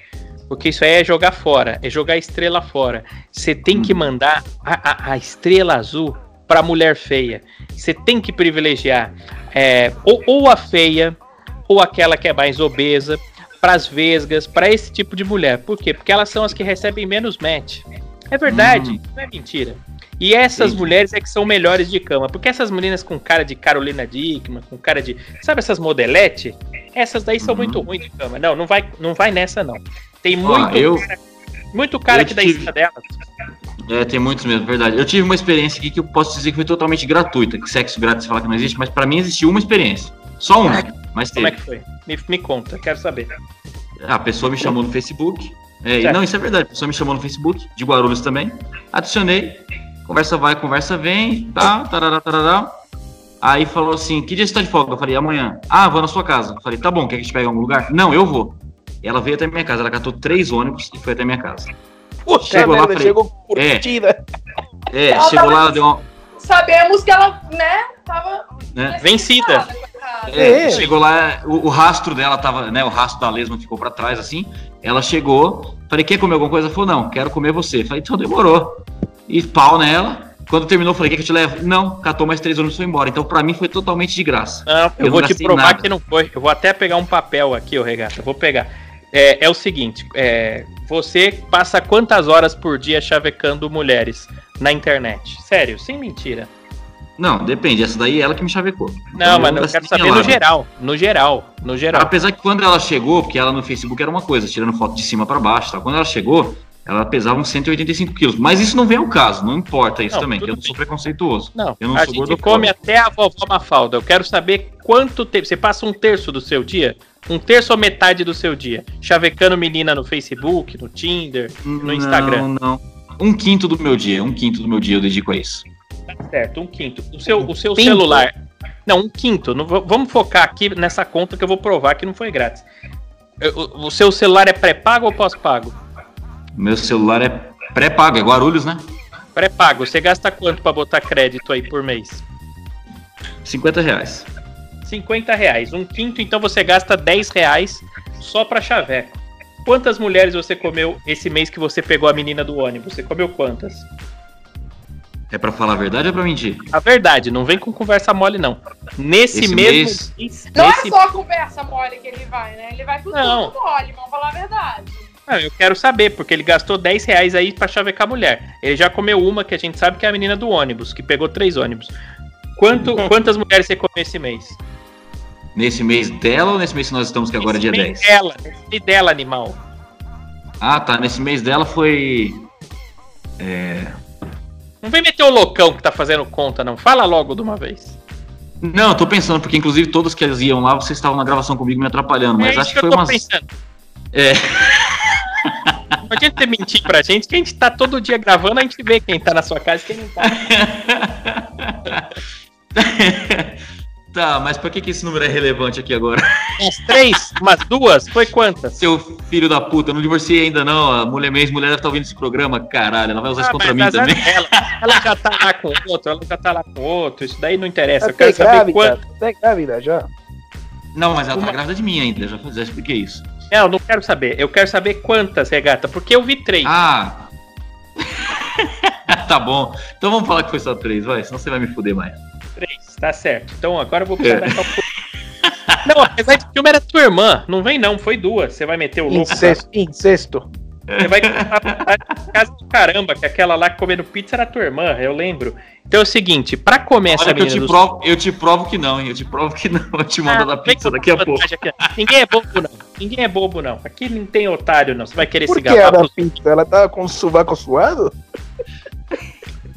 Porque isso aí é jogar fora, é jogar a estrela fora. Você tem que mandar a, a- a estrela azul pra mulher feia. Você tem que privilegiar é, ou, ou a feia, ou aquela que é mais obesa, pras vesgas, pra esse tipo de mulher. Por quê? Porque elas são as que recebem menos match. É verdade, Hum. não é mentira. E essas Entendi. mulheres é que são melhores de cama. Porque essas meninas com cara de Carolina Dickman, com cara de. Sabe essas modelete? Essas daí são Uhum. muito ruins de cama. Não, não vai, não vai nessa, não. Tem Ó, muito eu- cara, muito cara eu em tive- cima delas. É, tem muitos mesmo, verdade. Eu tive uma experiência aqui que eu posso dizer que foi totalmente gratuita. Que sexo grátis fala que não existe, mas pra mim existiu uma experiência. Só uma, mas Como é teve. que foi? Me, me conta, quero saber. A pessoa me chamou no Facebook. É, não, isso é verdade. A pessoa me chamou no Facebook, de Guarulhos também. Adicionei. Conversa vai, conversa vem. Tá, tarará, tarará. Aí falou assim: que dia você tá de folga? Eu falei: amanhã. Ah, vou na sua casa. Eu falei: tá bom, quer que a gente pegue em algum lugar? Não, eu vou. Ela veio até minha casa. Ela catou três ônibus e foi até minha casa. Puxa Chegou lá, merda, falei, chegou curtida. É, Ela chegou tava- lá, deu uma. Sabemos que ela, né, tava Né? Vencida. É, É. chegou lá, o, o rastro dela tava, né? O rastro da lesma ficou pra trás, assim. Ela chegou, falei, quer comer alguma coisa? Ela falou, não, quero comer você. Falei, então demorou. E pau nela. Quando terminou, falei, quer que eu te levo? Não, catou mais três ônibus e foi embora. Então, pra mim, foi totalmente de graça. Não, eu, Eu vou não te provar nada. que não foi. Eu vou até pegar um papel aqui, ô Regata. Vou pegar. É, é o seguinte: é, você passa quantas horas por dia chavecando mulheres na internet? Sério, sem mentira. Não, depende. Essa daí é ela que me chavecou. Não, Então, mas eu gastei quero saber no nada. geral. No geral. No geral. Apesar que quando ela chegou, porque ela no Facebook era uma coisa, tirando foto de cima pra baixo, tá? quando ela chegou, ela pesava uns 185 quilos. Mas isso não vem ao caso, não importa isso Não, também, que eu não sou preconceituoso. Não, Eu não a sou gente come até a vovó Mafalda. Eu quero saber quanto tempo. Você passa um terço do seu dia? Um terço ou metade do seu dia? Chavecando menina no Facebook, no Tinder, no Instagram. Não, não. Um quinto do meu dia, um quinto do meu dia eu dedico a isso. Certo, um quinto. O seu, o seu Quinto? celular. Não, um quinto. Não, vamos focar aqui nessa conta que eu vou provar que não foi grátis. O, o seu celular é pré-pago ou pós-pago? Meu celular é pré-pago, é Guarulhos, né? Pré-pago. Você gasta quanto pra botar crédito aí por mês? 50 reais. 50 reais. Um quinto, então você gasta 10 reais só pra chaveco. Quantas mulheres você comeu esse mês que você pegou a menina do ônibus? Você comeu quantas? É pra falar a verdade ou é pra mentir? A verdade, não vem com conversa mole, não. Nesse Esse mesmo mês- mês. Não nesse- é só conversa mole que ele vai, né? Ele vai com Não. tudo mole, vamos falar a verdade. Não, eu quero saber, porque ele gastou 10 reais aí pra chavecar a mulher. Ele já comeu uma que a gente sabe que é a menina do ônibus, que pegou três ônibus. Quanto, <laughs> quantas mulheres você comeu esse mês? Nesse mês dela ou nesse mês que nós estamos, que agora é dia mês 10? Dela, esse dela, animal. Ah, tá. Nesse mês dela foi. É. Não vem meter o loucão que tá fazendo conta, não. Fala logo de uma vez. Não, eu tô pensando, porque inclusive todos que eles iam lá, vocês estavam na gravação comigo me atrapalhando, mas é acho isso que foi eu tô umas. pensando. É. Não adianta você mentir pra gente, que a gente tá todo dia gravando, a gente vê quem tá na sua casa e quem não tá. <laughs> tá, mas por que, que esse número é relevante aqui agora? <laughs> Umas três, umas duas, foi quantas? Seu filho da puta, eu não divorciei ainda não. A mulher mesmo, mulher deve estar ouvindo esse programa, caralho. Ela vai usar isso contra Ah, mim também. dela. Ela já tá lá com outro, ela já tá lá com outro, isso daí não interessa. Eu Até quero saber grávida, quanto. até grávida já. Não, mas ela tá Uma- grávida de mim ainda, já, já expliquei isso. Não, não quero saber. Eu quero saber quantas, regata, porque eu vi três. Ah! <laughs> tá bom. Então vamos falar que foi só três, vai, senão você vai me fuder mais. Tá certo. Então agora eu vou precisar É. da calculação. <laughs> Não, apesar de que uma era tua irmã. Não vem não, foi duas. Você vai meter o louco. Incesto. Incesto. Você vai casa do caramba, que aquela lá comendo pizza era tua irmã, eu lembro. Então é o seguinte, pra comer essa Olha que eu te, dos- provo, eu te provo que não, hein? Eu te provo que não. Eu te mando Ah, da pizza daqui a pouco. Ninguém é bobo, não. Ninguém é bobo, não. Aqui não tem otário, não. Você vai querer Por se que gabar a da pros- pizza? Ela tava com o sovaco suado?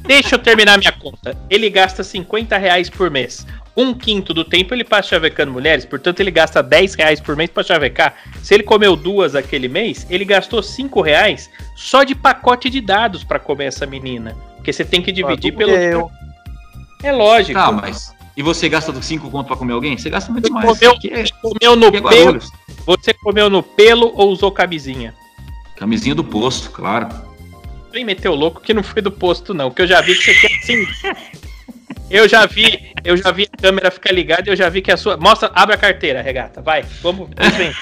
Deixa eu terminar minha conta. Ele gasta 50 reais por mês. Um quinto do tempo ele passa chavecando mulheres, portanto ele gasta 10 reais por mês pra chavecar. Se ele comeu duas aquele mês, ele gastou 5 reais só de pacote de dados pra comer essa menina. Porque você tem que dividir Ah, pelo. eu. É lógico. Tá, mas. E você gasta dos cinco conto pra comer alguém? Você gasta muito Você mais. comeu, é, você comeu no é pelo. Você comeu no pelo ou usou camisinha? Camisinha do posto, claro. Nem meteu louco que não foi do posto, não. Que eu já vi que você quer assim. Eu já vi, eu já vi a câmera ficar ligada e eu já vi que a sua. Mostra, abre a carteira, regata. Vai, vamos, vamos bem.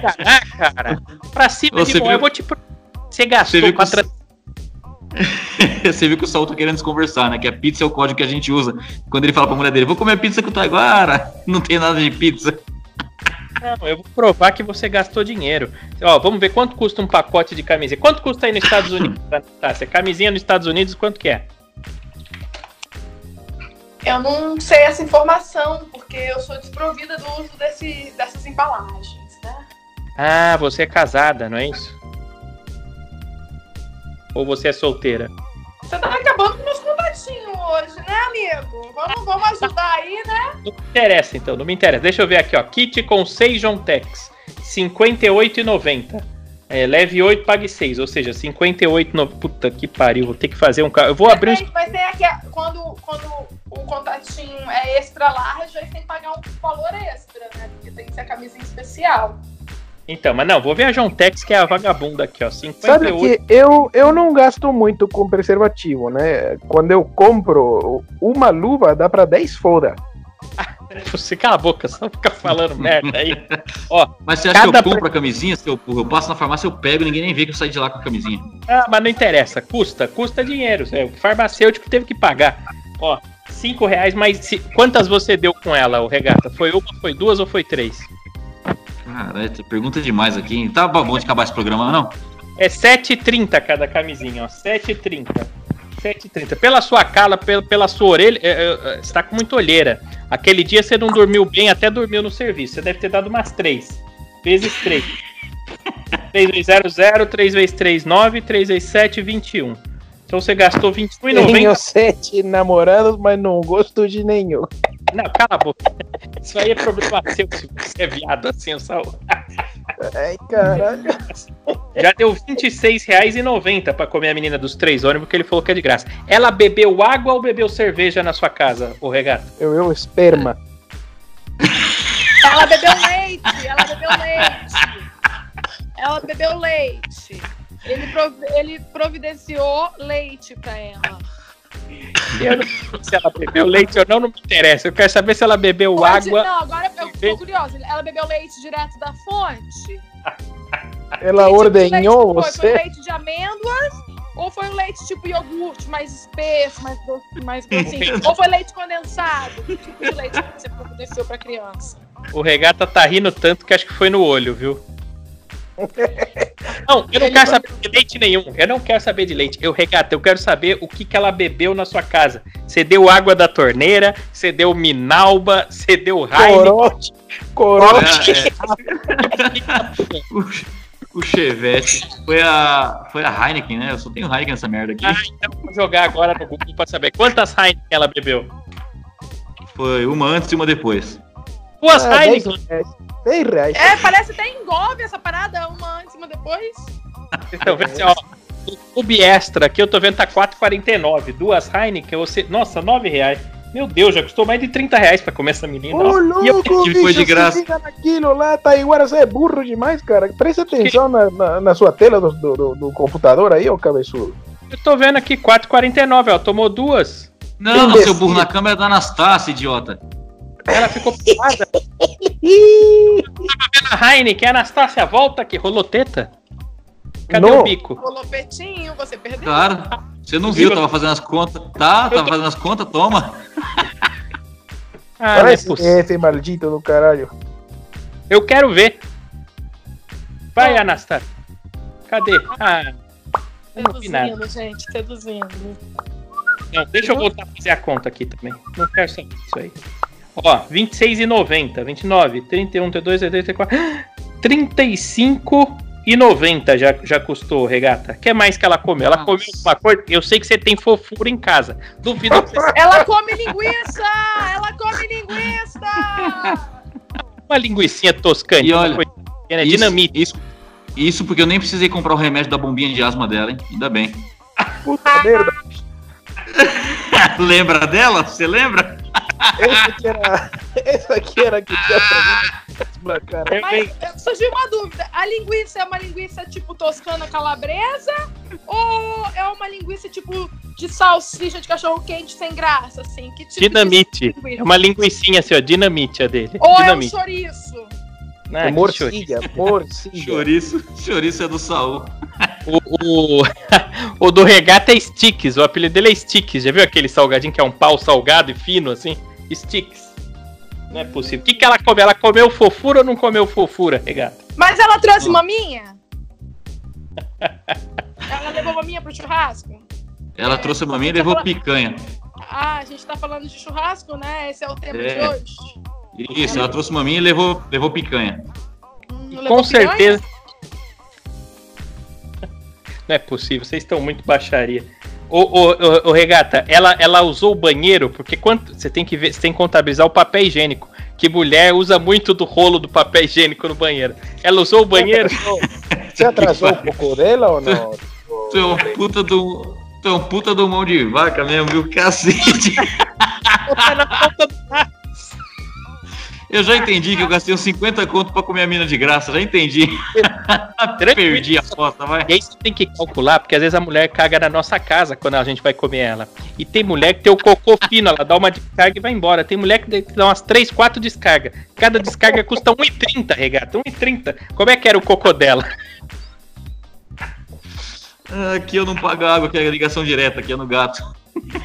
Caraca, cara. Pra cima Você de viu- eu vou te. pro- Você gastou Você pra o- tra... <laughs> Você viu que o Saul tá querendo desconversar, né? Que a pizza é o código que a gente usa. Quando ele fala pra mulher dele, vou comer pizza com o Taiguara. <laughs> Não tem nada de pizza. Não, eu vou provar que você gastou dinheiro. Ó, vamos ver quanto custa um pacote de camisinha. Quanto custa aí nos Estados <laughs> Unidos? Tá, se camisinha nos Estados Unidos, quanto que é? Eu não sei essa informação, porque eu sou desprovida do uso desse, dessas embalagens, né? Ah, você é casada, não é isso? Ou você é solteira? Você tá acabando com hoje, né, amigo? Vamos, vamos ajudar aí, né? Não me interessa, então, não me interessa. Deixa eu ver aqui, ó. Kit com 6 Jontex, R$ 58,90. É, leve 8, pague 6, ou seja, 58,90. Puta que pariu, vou ter que fazer um carro. Eu vou Mas abrir um. mas tem aqui, quando, quando o contatinho é extra large, aí tem que pagar um valor extra, né? Porque tem que ser a camisinha especial. Então, mas não, vou ver a Jontex, que é a vagabunda aqui, ó. Sabe 58. que eu, eu não gasto muito com preservativo, né? Quando eu compro uma luva, dá pra 10 foda. <laughs> Você cala a boca, só fica falando merda aí. Mas você acha que eu compro a camisinha? Se eu, eu passo na farmácia, eu pego, ninguém nem vê que eu saí de lá com a camisinha. Ah, mas não interessa, custa, custa dinheiro. é, O farmacêutico teve que pagar. Ó, 5 reais, mas se- quantas você deu com ela, o regata? Foi uma, foi duas ou foi três? Caralho, você pergunta demais aqui, hein? Tá bom de acabar esse programa, não? É 7,30 cada camisinha, ó. 7,30. 7,30. Pela sua cala, pela, pela sua orelha, é, é, é, você tá com muita olheira. Aquele dia você não dormiu bem, até dormiu no serviço. Você deve ter dado umas 3. Vezes 3. 3 <laughs> vezes 0, 0, 3 vezes 3, 9, 3 vezes 7, 21. Então você gastou Tenho 21,90. sete namorados, mas não gosto de nenhum. Não, cala a boca. Isso aí é problema seu se você é viado assim, o Saul. Ai, caralho. Já deu R$26,90 pra comer a menina dos três ônibus, que ele falou que é de graça. Ela bebeu água ou bebeu cerveja na sua casa, o regato? Eu, eu esperma. Ela bebeu leite, ela bebeu leite. Ela bebeu leite. Ele, prov- ele providenciou leite pra ela. Eu não sei se ela bebeu leite ou não, não me interessa. Eu quero saber se ela bebeu Pode- água. Não, agora eu tô curiosa. Ela bebeu leite direto da fonte? Ela de ordenhou leite foi? Foi você? leite de amêndoas? Ou foi um leite tipo iogurte, mais espesso, mais doce, mais grossinho? ou foi leite condensado? Que tipo de leite que você providenciou pra criança? O regata tá rindo tanto que acho que foi no olho, viu? <laughs> Não, eu não quero saber de leite nenhum. Eu não quero saber de leite. Eu, regata, eu quero saber o que, que ela bebeu na sua casa. Você deu água da torneira, você deu Minalba, você deu Heineken. Corote. Corote. É, é. O, o Chevette foi a, foi a Heineken, né? Eu só tenho Heineken nessa merda aqui. Ah, então vou jogar agora no Google pra saber quantas Heineken ela bebeu. Foi uma antes e uma depois. Duas Ah, 10 Heineken. reais. 10 reais. É, parece até engolve essa parada, uma antes, uma depois. Estão vendo assim, ó. O Clube Extra aqui eu tô vendo tá 4,49. Duas Heineken, você. Nossa, 9 reais. Meu Deus, já custou mais de 30 reais pra comer essa menina. Ô, ó. E eu- louco, que foi de bicho, graça. se liga naquilo lá, Taiguara, você é burro demais, cara. Presta atenção na, na, na sua tela do, do, do- do computador aí, ô cabeçudo. Eu tô vendo aqui 4,49, ó. Tomou duas. Não, seu burro, na câmera da Anastácia, idiota. Ela ficou parada. Ih, A Heineken, Anastácia, volta aqui. Rolou teta? Cadê Não. o bico? Rolou petinho, você perdeu. Claro. Você não viu, tava fazendo as contas. Tá, tava fazendo as contas, toma. Ah, é Olha esse possível. F maldito do caralho. Eu quero ver. Vai, Anastácia. Cadê? Ah, eu não vi nada. Seduzindo, gente, seduzindo. Não, deixa eu voltar a fazer a conta aqui também. Não quero saber isso aí. Ó, 26,90, 29, 31, 32, 34, 35,90 já, já custou, regata. Quer mais que ela comeu? Ela Nossa. comeu alguma coisa? Eu sei que você tem fofura em casa. Duvido que você <laughs> Ela come linguiça! Ela come linguiça! uma linguicinha toscante. E olha, uma coisa pequena, é Isso, dinamite. Isso, isso porque eu nem precisei comprar o remédio da bombinha de asma dela, hein? Ainda bem. Puta merda. <laughs> lembra dela? Você lembra? Essa aqui era. <laughs> Essa aqui era que tinha pra mim. cara. Mas surgiu uma dúvida: a linguiça é uma linguiça tipo toscana calabresa? Ou é uma linguiça tipo de salsicha de cachorro quente sem graça, assim? Que tipo de Dinamite. linguiça? É uma linguicinha assim, ó. Dinamite a dele. Ou é um Dinamite. chouriço? Chouriço. morcilha, morcilha. Chouriço. Chouriço é do Saul. O, o, <laughs> o do regata é Sticks, o apelido dele é Sticks. Já viu aquele salgadinho que é um pau salgado e fino assim? Sticks. Não é possível. O que, que ela comeu? Ela comeu fofura ou não comeu fofura, regata? Mas ela trouxe Hum. maminha? <laughs> ela levou maminha pro churrasco? Ela trouxe a maminha e levou picanha. Ah, a gente tá falando de churrasco, né? Esse é o tema É. de hoje. Isso, ela trouxe maminha e levou, levou picanha. Não Com levou certeza. Não é possível, vocês estão muito baixaria. Ô, ô, ô, ô, Regata, ela, ela usou o banheiro, porque quanto, você tem que ver, você tem que contabilizar o papel higiênico. Que mulher usa muito do rolo do papel higiênico no banheiro. Ela usou o banheiro? Você atrasou um pouco dela ou não? Tu é um puta do. Tu é um puta do mão de vaca mesmo, viu? Cacete. Eu já entendi que eu gastei uns 50 conto pra comer a mina de graça, já entendi. <laughs> Perdi a aposta, vai. E aí você tem que calcular, porque às vezes a mulher caga na nossa casa quando a gente vai comer ela. E tem mulher que tem o cocô fino, ela dá uma descarga e vai embora. Tem mulher que dá umas 3, 4 descargas. Cada descarga custa 1,30, regata. 1,30. Como é que era o cocô dela? Aqui eu não pago água, que é ligação direta, aqui é no gato.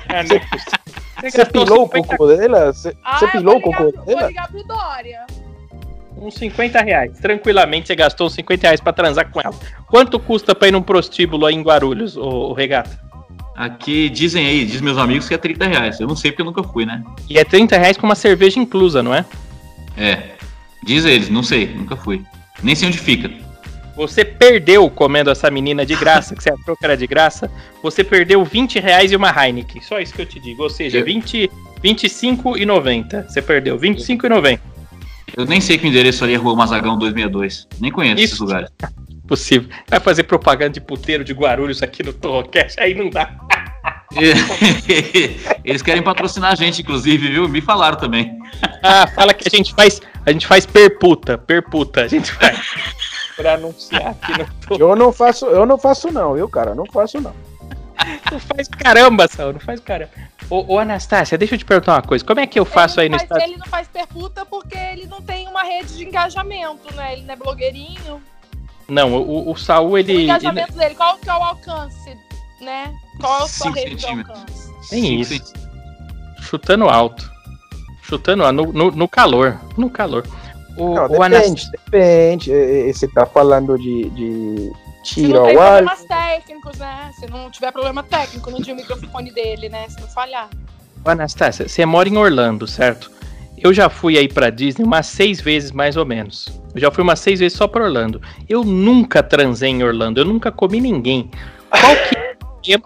Ah, não é possível. Você pilou o cocô dela? Você, Ah, pilou o cocô pro- Vou dela? ligar pro Dória. Uns 50 reais. Tranquilamente você gastou uns 50 reais pra transar com ela. Quanto custa pra ir num prostíbulo aí em Guarulhos, o, o regata? Aqui dizem aí, diz meus amigos que é 30 reais. Eu não sei porque eu nunca fui, né? E é 30 reais com uma cerveja inclusa, não é? É. Diz eles, não sei, nunca fui. Nem sei onde fica. Você perdeu comendo essa menina de graça, que você achou que era de graça. Você perdeu 20 reais e uma Heineken. Só isso que eu te digo. Ou seja, Eu- 20, 25,90. Você perdeu 25,90. Eu nem sei que o endereço ali é Rua Mazagão 262. Nem conheço esses Isso. lugares. <laughs> Possível. Vai fazer propaganda de puteiro de Guarulhos aqui no Torrocast. Aí não dá. <laughs> Eles querem patrocinar a gente, inclusive, viu? Me falaram também. Ah, fala que a gente faz. A gente faz perputa. Perputa. A gente faz. <laughs> pra anunciar aqui no. Eu não faço, eu não faço não, viu, cara? Não faço não. <laughs> Não faz caramba, Sal. Não faz caramba. Ô, ô, Anastácia, deixa eu te perguntar uma coisa. Como é que eu faço aí ele, no não faz, estado? ele não faz perputa porque ele não tem uma rede de engajamento, né? Ele não é blogueirinho. Não, o, o Saul, O ele. ele- engajamento dele, qual que é o alcance, né? Qual é a sua rede de alcance? Tem isso. Chutando alto. Chutando alto, no, no, no calor. No calor. O, Não, o depende, depende. Eh, eh, Você tá falando de, de Se tiro ao alvo. problemas técnicos, né? Se não tiver problema técnico no dia o microfone dele, né? Se não falhar. Anastácia, você mora em Orlando, certo? Eu já fui aí pra Disney umas seis vezes, mais ou menos. Eu já fui umas seis vezes só pra Orlando. Eu nunca transei em Orlando, eu nunca comi ninguém. Qual que,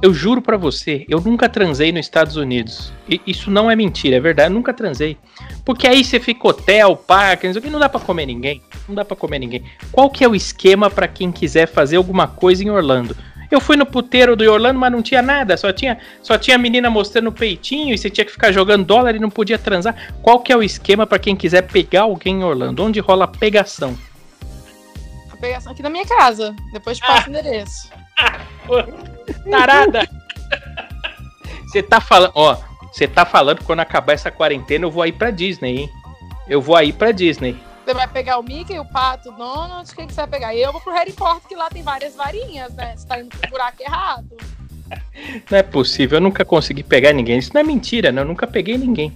eu, juro pra você, eu nunca transei nos Estados Unidos. E isso não é mentira, é verdade, eu nunca transei. Porque aí você fica hotel, parque, não sei o que, não dá pra comer ninguém. Não dá pra comer ninguém. Qual que é o esquema pra quem quiser fazer alguma coisa em Orlando? Eu fui no puteiro do Orlando, mas não tinha nada, só tinha, só tinha a menina mostrando o peitinho e você tinha que ficar jogando dólar e não podia transar. Qual que é o esquema pra quem quiser pegar alguém em Orlando? Onde rola pegação? A pegação aqui na minha casa. Depois te passo <laughs> o endereço. <laughs> Tarada! Você tá falando, ó, você tá falando que quando acabar essa quarentena eu vou aí pra Disney, hein? Eu vou aí pra Disney. Você vai pegar o Mickey, o Pato, o Donald, o que, você vai pegar? Eu vou pro Harry Potter, que lá tem várias varinhas, né? Você tá indo pro buraco errado. Não é possível, eu nunca consegui pegar ninguém. Isso não é mentira, né? Eu nunca peguei ninguém.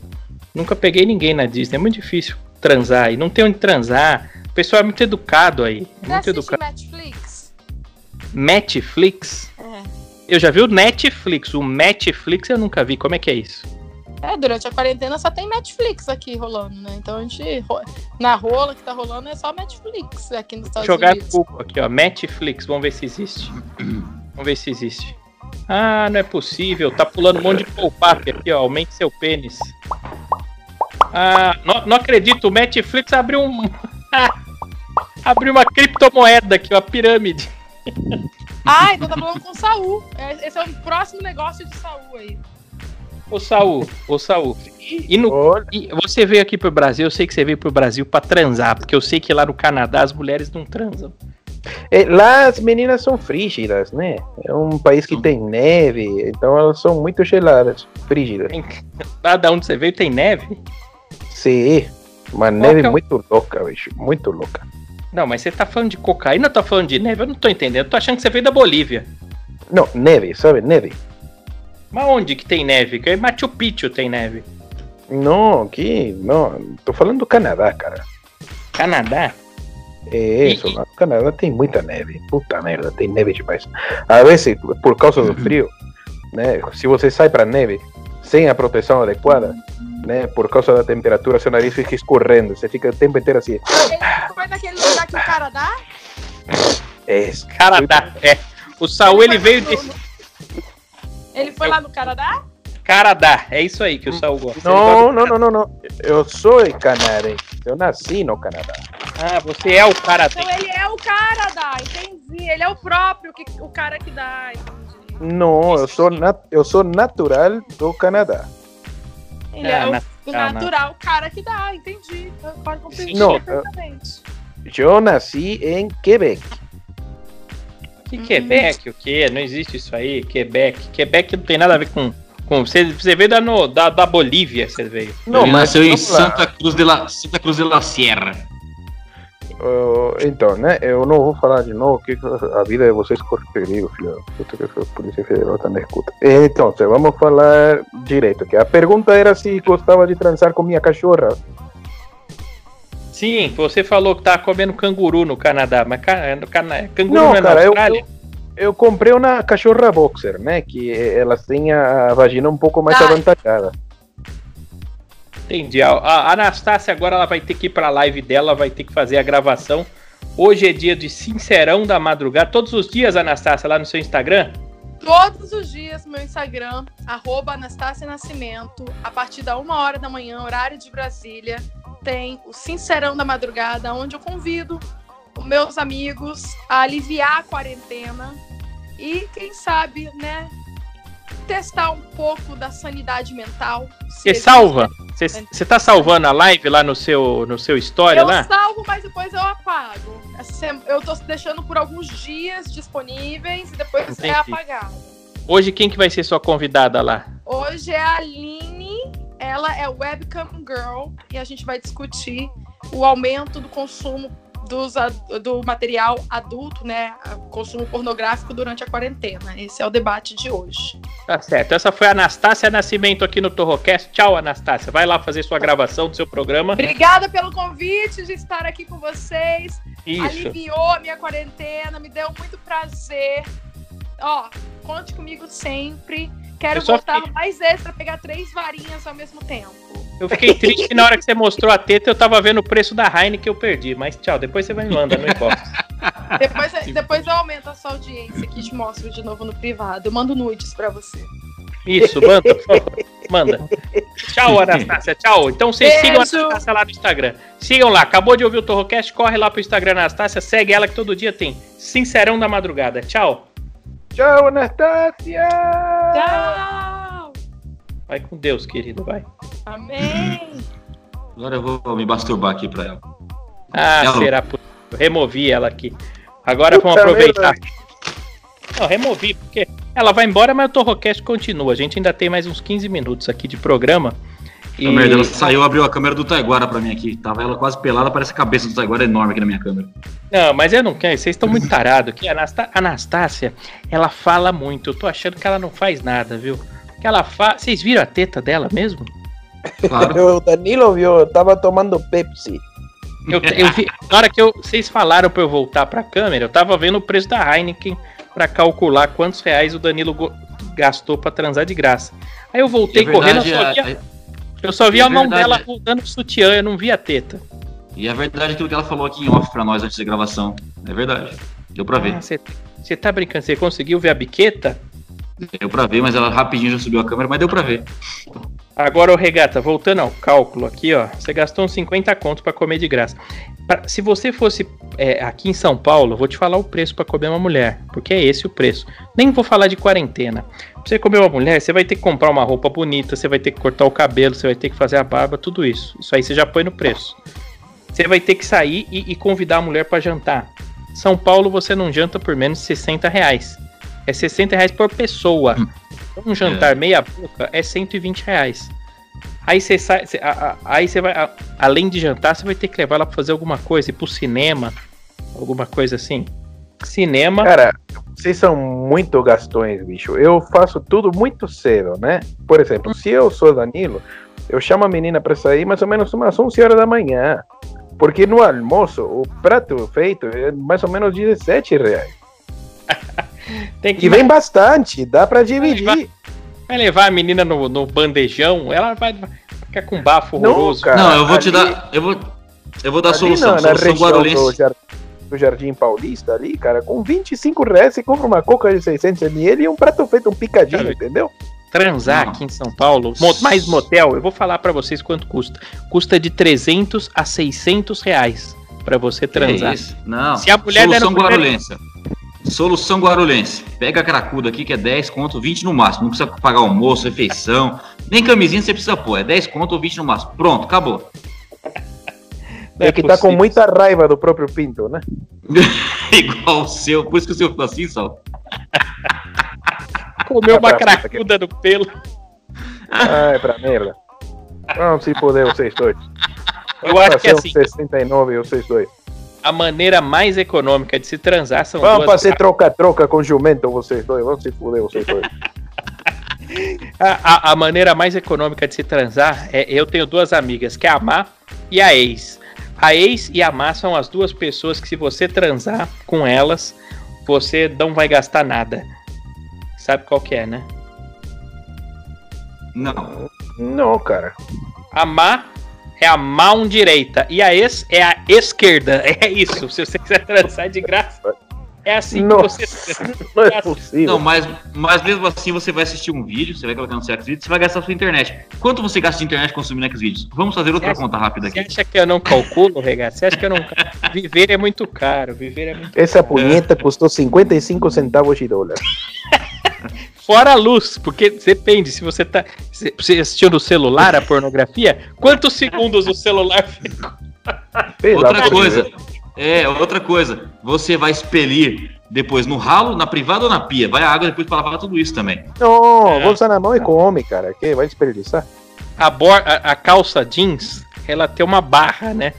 Nunca peguei ninguém na Disney. É muito difícil transar aí. Não tem onde transar. O pessoal é muito educado aí. É muito educado. Netflix? Netflix? Eu já vi o Netflix. O Netflix eu nunca vi. Como é que é isso? É, durante a quarentena só tem Netflix aqui rolando, né? Então a gente. Na rola que tá rolando é só Netflix aqui nos Estados jogar Unidos. Google aqui, ó. Netflix. Vamos ver se existe. <clears throat> Vamos ver se existe. Ah, não é possível. Tá pulando um monte de pop-up aqui, ó. Aumente seu pênis. Ah, não, não acredito. O Netflix abriu um. <laughs> abriu uma criptomoeda aqui, uma pirâmide. <laughs> Ah, então tá falando com o Saul. É, Esse é o próximo negócio de Saul aí. Ô, Saul, ô, Saul. E, no, e você veio aqui pro Brasil, eu sei que você veio pro Brasil pra transar, porque eu sei que lá no Canadá as mulheres não transam. eh, lá as meninas são frígidas, né? É um país que tem neve, então elas são muito geladas, frígidas. Lá da onde você veio tem neve? Sim, uma neve é o- muito louca, bicho, muito louca. Não, mas você tá falando de cocaína ou tá falando de neve? Eu não tô entendendo. Eu tô achando que você veio da Bolívia. Não, neve, sabe? Neve. Mas onde que tem neve? Que em Machu Picchu tem neve. Não, aqui, não, tô falando do Canadá, cara. Canadá? É isso, lá no Canadá tem muita neve. Puta merda, tem neve demais. A vezes, por causa do frio, né? Se você sai pra neve sem a proteção adequada, né? Por causa da temperatura, seu nariz fica escorrendo. Você fica o tempo inteiro assim. Ele foi daquele lugar que o cara dá? É, Canadá. É. O Saul ele veio de Ele foi lá no Canadá? Canadá. É isso aí que o Saul gosta. Ele Não, não, não, não, não. Eu sou canadense. Eu nasci no Canadá. Ah, você é o cara Então ele é o cara da, entendi. Ele é o próprio, que, o cara que dá, entendi. Não, eu sou, nat eu sou natural do Canadá. Ele Ah, é o, na- natural, o cara que dá, entendi. Eu pode compreender Não, perfeitamente. Eu nasci em Quebec. Que Quebec, o quê? Não existe isso aí. Quebec. Quebec não tem nada a ver com. com você, você veio da, no- da, da Bolívia, você veio. Não, Ele mas nasceu em. Santa Cruz de la, Santa Cruz de la Sierra. Uh, então, né? Eu não vou falar de novo que a vida de vocês corre perigo, filho. Puta que a Polícia Federal também escuta. Então, vamos falar direito. Que a pergunta era se gostava de transar com minha cachorra. Sim, você falou que tava comendo canguru no Canadá, mas ca- no Cana- canguru Não, não, é na cara, eu, Austrália? eu, eu comprei uma cachorra boxer, né? Que elas têm a vagina um pouco mais Ah. avantajada. Entendi. A, a Anastácia agora ela vai ter que ir pra live dela, vai ter que fazer a gravação. Hoje é dia de Sincerão da Madrugada. Todos os dias, Anastácia, lá no seu Instagram? Todos os dias meu Instagram, arroba Anastácia Nascimento, a partir da uma hora da manhã, horário de Brasília, tem o Sincerão da Madrugada, onde eu convido os meus amigos a aliviar a quarentena e, quem sabe, né, testar um pouco da sanidade mental. Você salva? Você, você tá salvando a live lá no seu, no seu story Eu lá? salvo, mas depois eu apago. Eu tô deixando por alguns dias disponíveis e depois Entendi. é apagado. Hoje quem que vai ser sua convidada lá? Hoje é a Aline, ela é webcam girl e a gente vai discutir o aumento do consumo dos, do material adulto, né? Consumo pornográfico durante a quarentena. Esse é o debate de hoje. Tá certo. Essa foi a Anastácia Nascimento aqui no Torrocast. Tchau, Anastácia. Vai lá fazer sua gravação do seu programa. Obrigada pelo convite de estar aqui com vocês. Isso. Aliviou a minha quarentena, me deu muito prazer. Ó, conte comigo sempre. Quero voltar fiquei- mais vezes pra pegar três varinhas ao mesmo tempo. Eu fiquei triste que na hora que você mostrou a teta, eu tava vendo o preço da Heineken que eu perdi. Mas tchau, depois você vai me mandar, não importa. <laughs> Depois, depois eu aumento a sua audiência aqui e te mostro de novo no privado. Eu mando nudes pra você. Isso, manda, por favor. Manda. Tchau, Anastácia. Tchau. Então vocês Beijo. sigam a Anastácia lá no Instagram. Sigam lá. Acabou de ouvir o Torrocast? Corre lá pro Instagram Anastácia. Segue ela que todo dia tem. Sincerão da madrugada. Tchau. Tchau, Anastácia! Tchau! Vai com Deus, querido. Vai. Amém! Agora eu vou me masturbar aqui pra ela. Ah, será. Eu removi ela aqui. Agora vamos Puta aproveitar. merda. Não, removi, porque ela vai embora, mas o Torrocast continua. A gente ainda tem mais uns 15 minutos aqui de programa. E... Merda, ela saiu, abriu a câmera do Taiguara pra mim aqui. Tava ela quase pelada, parece a cabeça do Taiguara enorme aqui na minha câmera. Não, mas eu não quero. Vocês estão muito tarados aqui. A Anastá- Anastácia, ela fala muito. Eu tô achando que ela não faz nada, viu? Que ela fa... Vocês viram a teta dela mesmo? Claro. <laughs> O Danilo viu, eu tava tomando Pepsi. Eu, eu vi, na hora que eu, vocês falaram pra eu voltar pra câmera, eu tava vendo o preço da Heineken pra calcular quantos reais o Danilo gastou pra transar de graça. Aí eu voltei E a correndo, eu verdade, só a, a- eu só vi e a a mão verdade dela é- rodando o sutiã, eu não vi a teta. E é verdade aquilo que ela falou aqui em off pra nós antes da gravação. É verdade. Deu pra ver. Ah, Você você tá brincando? Você conseguiu ver a biqueta? Deu pra ver, mas ela rapidinho já subiu a câmera, mas deu pra ver. Agora, ô Regata, voltando ao cálculo aqui, ó. Você gastou uns 50 conto pra comer de graça. Pra- se você fosse é, aqui em São Paulo, eu vou te falar o preço pra comer uma mulher, porque é esse o preço. Nem vou falar de quarentena. Você comer uma mulher, você vai ter que comprar uma roupa bonita, você vai ter que cortar o cabelo, você vai ter que fazer a barba, tudo isso. Isso aí você já põe no preço. Você vai ter que sair e, e convidar a mulher pra jantar. São Paulo você não janta por menos de 60 reais. É 60 reais por pessoa. Um jantar meia boca é 120 reais. Aí você sai. cê- a- a- aí você vai. a- além de jantar, você vai ter que levar ela pra fazer alguma coisa, ir pro cinema. Alguma coisa assim. Cinema. Cara, vocês são muito gastões, bicho. Eu faço tudo muito cedo, né? Por exemplo, se eu sou Danilo, eu chamo a menina pra sair mais ou menos umas 11 horas da manhã. Porque no almoço, o prato feito é mais ou menos 17 reais. <laughs> tem que E vem bastante, dá pra dividir. vai levar a menina no, no bandejão, ela vai vai ficar com bafo Não, horroroso. cara. não, eu vou te ali- dar. Eu vou, eu vou dar a solução. na solução guarulhense. Do Jardim Paulista ali, cara, com 25 reais você compra uma coca de 600ml e um prato feito, um picadinho, Cara, entendeu? Transar Não. aqui em São Paulo, mais motel, eu vou falar pra vocês quanto custa. Custa de 300 a 600 reais pra você transar. isso? Não. Se a mulher no Solução primeiro- guarulhense. Solução guarulhense. Pega a cracuda aqui que é 10 conto, 20 no máximo. Não precisa pagar almoço, refeição. Nem camisinha você precisa pôr. É 10 conto ou 20 no máximo. Pronto, acabou. Não É que tá com muita raiva do próprio Pinto, né? <laughs> Igual o seu. Por isso que o seu ficou assim, Sal. <laughs> Comeu uma puta que- cracuda no pelo. Ai, pra merda. Vamos se poder vocês dois. <laughs> Eu acho que Fazer assim, uns 69 vocês dois. a maneira mais econômica de se transar são Vamos fazer troca-troca com jumento vocês dois. Vamos se fuder vocês dois. A, a- a maneira mais econômica de se transar é eu tenho duas amigas, que é a Má e a ex. A ex e a Má são as duas pessoas que se você transar com elas, você não vai gastar nada. Sabe qual que é, né? Não. Não, cara. A Má é a mão direita e a ex é a esquerda. <laughs> É isso. Se você quiser transar de graça, <laughs> é assim que Nossa, você. não é possível. Não, mas, mas mesmo assim você vai assistir um vídeo, você vai colocar no seu vídeo, você vai gastar sua internet. Quanto você gasta de internet consumindo X vídeos? Vamos fazer outra Você conta rápida Você aqui. acha que eu não calculo, Regato? Você acha que eu não. Viver é muito caro. Viver é muito Essa punheta custou 55 centavos de dólar. <laughs> Fora a luz, porque depende, se você tá. Se você assistiu no celular a pornografia, quantos segundos o celular ficou? Outra coisa. É, outra coisa. Você vai expelir depois no ralo, na privada ou na pia? Vai a água depois para lavar tudo isso também. Não, É. bolsa na mão e come, cara. Que vai desperdiçar? A, bor- a, a calça jeans, ela tem uma barra, né?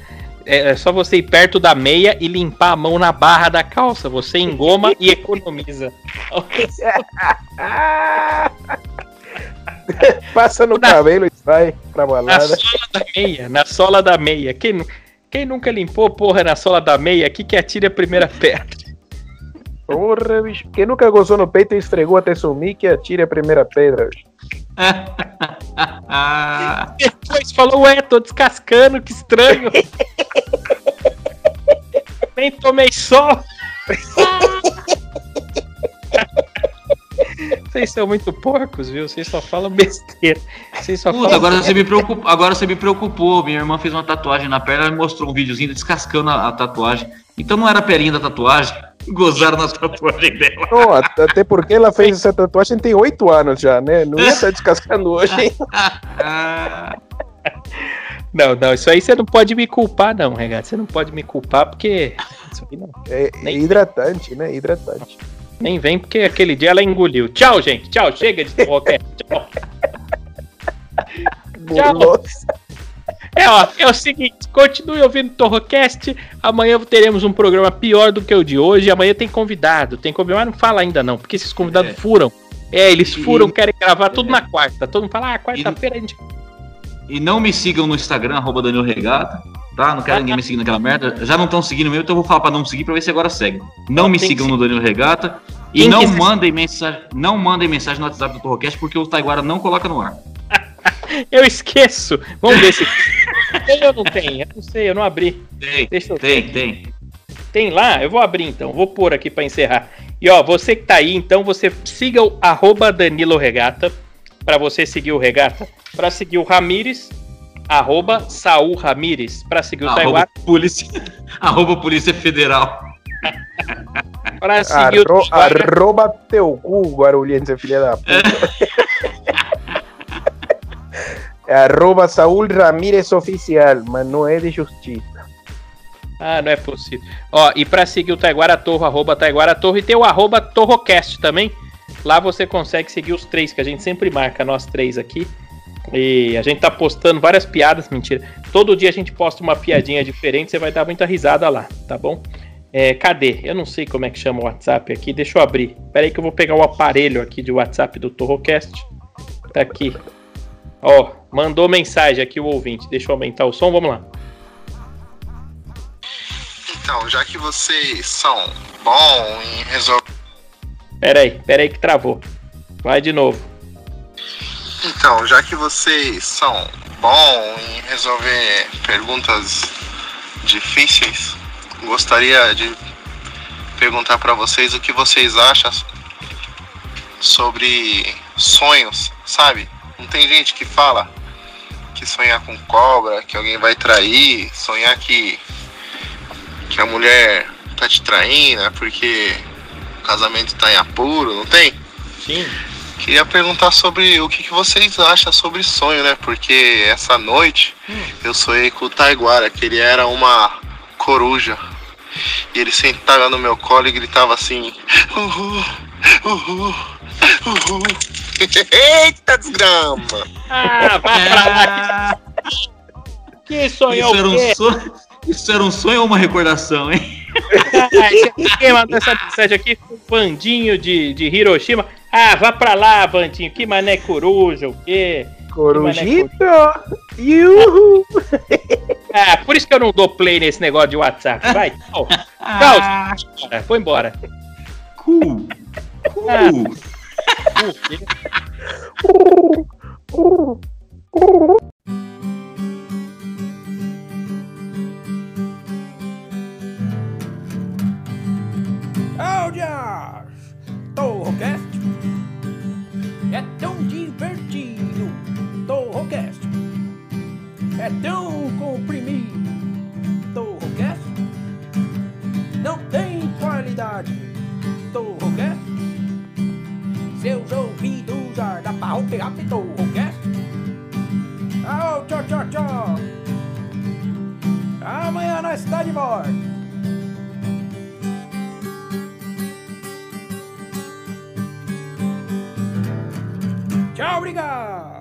É, é só você ir perto da meia e limpar a mão na barra da calça. Você engoma e economiza. <laughs> Passa no Na- cabelo e sai pra Na balada. sola da meia, na sola da meia. Quem, nu- quem nunca limpou, porra, na sola da meia, aqui que atire a primeira pedra. Porra, bicho. Quem nunca gozou no peito e esfregou até sumir, que atire a primeira pedra. bicho. Ah, <laughs> Depois falou, ué, tô descascando, que estranho. <laughs> Nem tomei sol. <laughs> Vocês são muito porcos, viu? Vocês só falam besteira. Vocês só Puta, falam. agora você me preocupou. Agora você me preocupou. Minha irmã fez uma tatuagem na perna, ela me mostrou um videozinho descascando a, a tatuagem. Então não era a pelinha da tatuagem. Gozaram na tatuagem dela. Não, até porque ela fez essa tatuagem tem oito anos já, né? Não ia estar descascando hoje, hein? <laughs> Não, não, isso aí você não pode me culpar, não, Regato. Você não pode me culpar porque. Isso aí não. É, é hidratante, né? Hidratante. Nem vem porque aquele dia ela engoliu. Tchau, gente. Tchau. Chega de qualquer. <laughs> Tchau. Tchau. É, ó, é o seguinte, continue ouvindo o Torrocast. Amanhã teremos um programa pior do que o de hoje. Amanhã tem convidado, tem convidado, mas não fala ainda não, porque esses convidados É. furam. É, eles E- furam, querem gravar tudo é. na quarta. Todo mundo fala, ah, quarta-feira a gente. E não me sigam no Instagram, arroba Danilo Regata. Tá? Não quero ninguém me seguir naquela merda. Já não estão seguindo mesmo, então eu vou falar pra não seguir pra ver se agora segue. Não me tem sigam no Danilo Regata. E não mandem mensagem, não mandem mensagem no WhatsApp do Torrocast, porque o Taiguara não coloca no ar. <laughs> Eu esqueço. Vamos ver se. <laughs> tem ou não tem? Eu não sei, eu não abri. Tem, Deixa eu tem, ver. tem. Tem lá? Eu vou abrir então, vou pôr aqui pra encerrar. E ó, você que tá aí, então você siga o arroba Danilo Regata, pra você seguir o Regata, pra seguir o Ramires, arroba Saul Ramires, pra seguir o Arroba Taiguara, polícia, <laughs> arroba polícia Federal. pra seguir o Arro, Taiguara. arroba teu cu, guarulhense, filha da puta. <laughs> É arroba Saúl Ramírez Oficial, mas não é de justiça. Ah, não é possível. Ó, e pra seguir o Taiguara Torro, arroba Taiguara Torro, e tem o arroba Torrocast também. Lá você consegue seguir os três, que a gente sempre marca, nós três aqui. E a gente tá postando várias piadas, mentira. Todo dia a gente posta uma piadinha diferente, você vai dar muita risada lá, tá bom? É, cadê? Eu não sei como é que chama o WhatsApp aqui, deixa eu abrir. Pera aí que eu vou pegar o aparelho aqui de WhatsApp do Torrocast. Tá aqui. Ó, mandou mensagem aqui o ouvinte. Deixa eu aumentar o som, vamos lá. Então, já que vocês são bons em resolver. Pera aí, pera aí que travou. Vai de novo. Então, já que vocês são bons em resolver perguntas difíceis, gostaria de perguntar para vocês o que vocês acham sobre sonhos, sabe? Não tem gente que fala que sonhar com cobra, que alguém vai trair, sonhar que que a mulher tá te traindo, é porque o casamento tá em apuro, não tem? Sim. Queria perguntar sobre o que, que vocês acham sobre sonho, né? Porque essa noite eu sonhei com o Taiguara, que ele era uma coruja. E ele sentava no meu colo e gritava assim: Uhul, uhul, uhul. <laughs> Eita desgrama! Ah, vai pra lá. <laughs> Que sonhou Isso era, o quê? um sonho, isso era um sonho ou uma recordação, hein? Quem mandou essa mensagem aqui foi o Bandinho de, de Hiroshima. Ah, vá pra lá, Bandinho. Que mané coruja, o quê? Corujito! Yuhu! Ah, por isso que eu não dou play nesse negócio de WhatsApp. Vai, <laughs> tchau. Ah, Tchau. Foi embora. cool. Cool. Ah. Uh, que- Áudios! Torrocast é é tão comprimido. Torrocast não tem qualidade. Torrocast seus ouvidos ar da pau pegar Torrocast. Au, tchau, tchau, tchau. Amanhã nós está de volta. Tchau, obrigado!